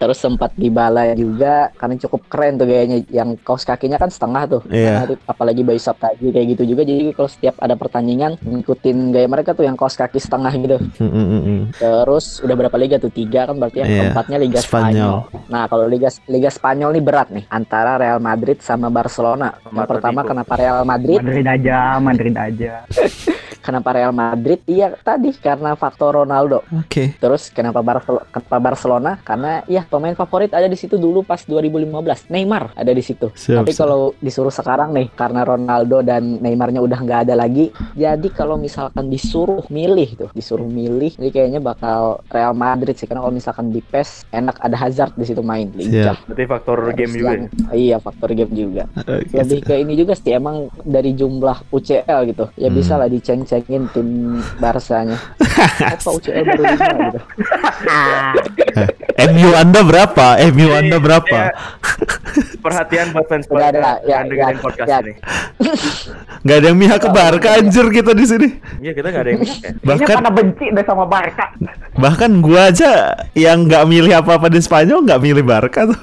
Speaker 1: Terus sempat dibala juga karena cukup keren tuh gayanya yang kaos kakinya kan setengah tuh.
Speaker 3: Iya.
Speaker 1: Karena apalagi Bayu Saptaji kayak gitu juga jadi kalau setiap ada pertandingan ngikutin gaya mereka tuh yang kaos kaki setengah gitu.
Speaker 3: Mm, mm, mm, mm.
Speaker 1: Terus udah berapa liga tuh? Tiga kan berarti yang
Speaker 3: Iya.
Speaker 1: keempatnya Liga
Speaker 3: Spanyol.
Speaker 1: Spanyol. Nah kalau Liga Liga Spanyol nih berat nih antara Real Madrid sama Barcelona. Yang pertama kenapa Real Madrid?
Speaker 5: Madrid aja, Madrid aja.
Speaker 1: Kenapa Real Madrid? Iya tadi karena faktor Ronaldo.
Speaker 3: Oke.
Speaker 1: Terus kenapa Barcelona? Kenapa Barcelona? Karena ya pemain favorit ada di situ dulu pas 2015. Neymar ada di situ.
Speaker 3: Siap,
Speaker 1: Tapi
Speaker 3: siap.
Speaker 1: kalau disuruh sekarang nih karena Ronaldo dan Neymarnya udah nggak ada lagi. Jadi kalau misalkan disuruh milih tuh, disuruh milih, jadi kayaknya bakal Real Madrid sih karena kalau misalkan di PES enak ada Hazard di situ main lincah.
Speaker 4: Berarti faktor
Speaker 1: Terus
Speaker 4: game juga. ya?
Speaker 1: yang- Iya faktor game juga. Lebih ke ini juga sih emang dari jumlah UCL gitu. Ya
Speaker 3: Hmm.
Speaker 1: bisa lah diceng-cengin tim Barsanya. Apa UCL baru lima gitu.
Speaker 3: MU Anda berapa? MU Anda berapa?
Speaker 4: Ya, perhatian buat fans
Speaker 1: Udah ada,
Speaker 4: Barca
Speaker 1: ya,
Speaker 4: yang dengerin
Speaker 1: ya,
Speaker 4: podcast
Speaker 1: ya.
Speaker 4: ini.
Speaker 3: Nggak ada yang mihak ke Barca anjir kita di sini.
Speaker 4: Iya kita nggak ada yang ya.
Speaker 3: Bahkan
Speaker 5: pada benci deh sama Barca.
Speaker 3: bahkan gua aja yang nggak milih apa-apa di Spanyol nggak milih Barca tuh.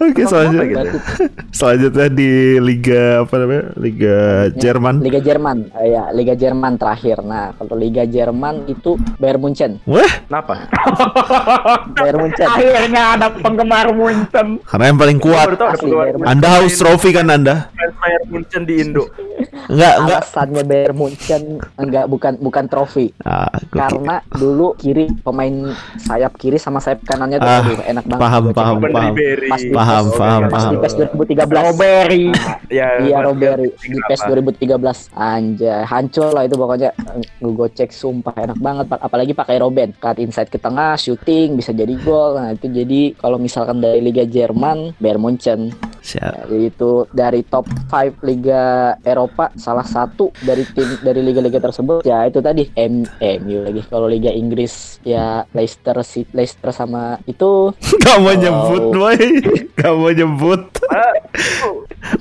Speaker 3: Oke selanjutnya
Speaker 1: Berarti
Speaker 3: selanjutnya di Liga apa namanya Liga Jerman.
Speaker 1: Liga Jerman, Ah, ya Liga Jerman terakhir. Nah, kalau Liga Jerman itu Bayern Munchen,
Speaker 3: Wah
Speaker 4: Kenapa?
Speaker 1: Bayern Munchen.
Speaker 5: Akhirnya ada penggemar Munchen.
Speaker 3: karena yang paling kuat.
Speaker 1: Asli,
Speaker 3: Anda haus trofi kan Anda?
Speaker 4: fans Bayern Munchen di Indo.
Speaker 3: Enggak enggak.
Speaker 1: Alasannya Bayern Munchen enggak bukan bukan trofi.
Speaker 3: Ah,
Speaker 1: Karena dulu kiri pemain sayap kiri sama sayap kanannya tuh
Speaker 3: Ah,
Speaker 1: aduh, enak banget.
Speaker 3: paham, paham, paham.
Speaker 4: Ribery.
Speaker 1: Pas di
Speaker 3: Paham, paham,
Speaker 4: oke.
Speaker 1: Pas di
Speaker 3: paham.
Speaker 1: PES 2013.
Speaker 5: Strawberry.
Speaker 4: Ya,
Speaker 1: Iya di. PES 2013 anjay hancur lah itu pokoknya gue gocek sumpah enak banget Pak. apalagi pakai Robben cut inside ke tengah shooting bisa jadi gol nah itu jadi kalau misalkan dari Liga Jerman Bayern Munchen
Speaker 3: Siap.
Speaker 1: Ya, jadi itu dari top 5 Liga Eropa salah satu dari tim dari liga-liga tersebut ya itu tadi M MU lagi kalau Liga Inggris ya Leicester City Leicester sama itu
Speaker 3: Gak mau nyebut boy. Gak mau nyebut.
Speaker 4: Ah,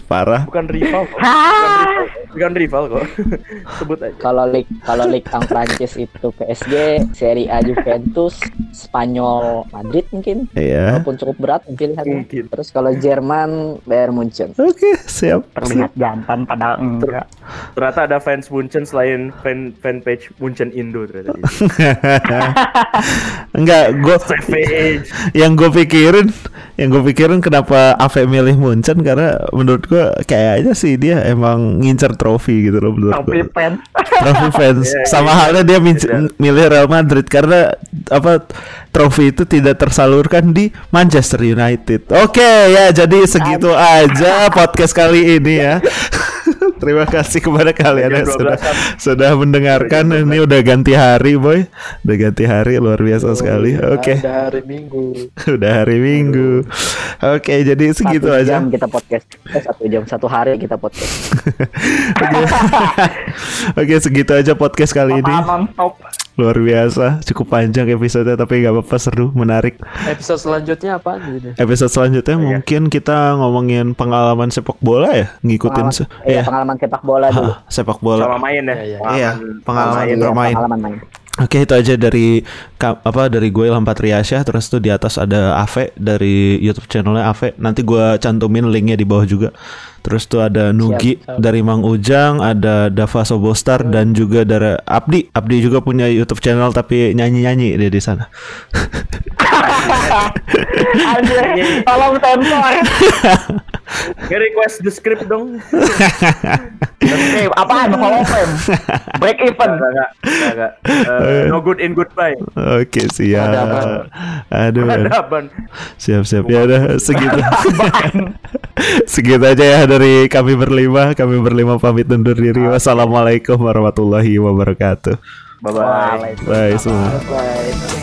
Speaker 3: Parah.
Speaker 4: bukan rival kok. Bukan rival, bukan rival kok. Sebut aja.
Speaker 1: kalau lig kalau lig ang Prancis itu PSG, Serie A Juventus, Spanyol Madrid mungkin
Speaker 3: Iya.
Speaker 1: walaupun cukup berat pilihannya.
Speaker 4: Mungkin.
Speaker 1: Terus kalau Jerman Bayern Munchen.
Speaker 3: Oke, siap.
Speaker 5: Terlihat jantan padahal enggak.
Speaker 4: Ternyata ada fans Munchen selain fan fanpage Munchen Indo ternyata.
Speaker 3: Enggak, gue yang gue pikirin, yang gue pikirin kenapa Ave milih Munchen karena menurut gue kayaknya sih dia emang ngincer trofi gitu loh menurut
Speaker 5: Tapi
Speaker 3: gue.
Speaker 5: fans.
Speaker 3: trofi fans.
Speaker 4: Iya,
Speaker 3: Sama
Speaker 4: iya.
Speaker 3: halnya dia
Speaker 4: Iya.
Speaker 3: milih Real Madrid karena apa trofi itu tidak tersalurkan di Manchester United. Oke ya, jadi segitu aja podcast kali ini ya. Terima kasih kepada kalian yang sudah
Speaker 4: 12-an.
Speaker 3: sudah mendengarkan. Ini udah ganti hari, boy. Udah ganti hari luar biasa sekali. Oke.
Speaker 2: Ada hari Minggu.
Speaker 3: Udah hari Minggu. Oke, jadi segitu
Speaker 1: satu
Speaker 3: aja.
Speaker 1: jam kita podcast. Eh, satu jam satu hari kita podcast.
Speaker 3: Oke. Oke, segitu aja podcast kali ini. Luar biasa, cukup panjang episode tapi nggak apa-apa seru, menarik.
Speaker 2: Episode selanjutnya apa nih?
Speaker 3: Episode selanjutnya mungkin kita ngomongin pengalaman sepak bola ya, ngikutin se-
Speaker 1: Pengalaman, iya,
Speaker 3: ya,
Speaker 1: pengalaman sepak bola dulu.
Speaker 3: ha, sepak bola.
Speaker 4: Sama main ya.
Speaker 2: Iya, iya.
Speaker 3: Iya, pengalaman
Speaker 4: main.
Speaker 1: Iya,
Speaker 3: bermain.
Speaker 1: pengalaman main.
Speaker 3: Oke, itu aja dari apa dari gue Ilham Patriasyah, terus tuh di atas ada Ave dari YouTube channelnya Ave. Nanti gue cantumin linknya di bawah juga. Terus tuh ada Nugi dari Mang Ujang, ada Dava Sobostar dan juga dari Abdi. Abdi juga punya YouTube channel tapi nyanyi-nyanyi dia di sana.
Speaker 5: Anjir, tolong sensor.
Speaker 4: Nge-request the script dong.
Speaker 5: Oke, apaan? Follow frame. Break even.
Speaker 4: Enggak, enggak, enggak, enggak. Eh, no good in goodbye.
Speaker 3: Oke, siap.
Speaker 2: Ada apa?
Speaker 3: Aduh.
Speaker 4: Ada ban.
Speaker 3: Siap-siap ya udah segitu. segitu aja ya dari kami berlima. Kami berlima pamit undur diri. Wassalamualaikum warahmatullahi wabarakatuh.
Speaker 4: Bye bye.
Speaker 3: Bye semua.
Speaker 1: Bye.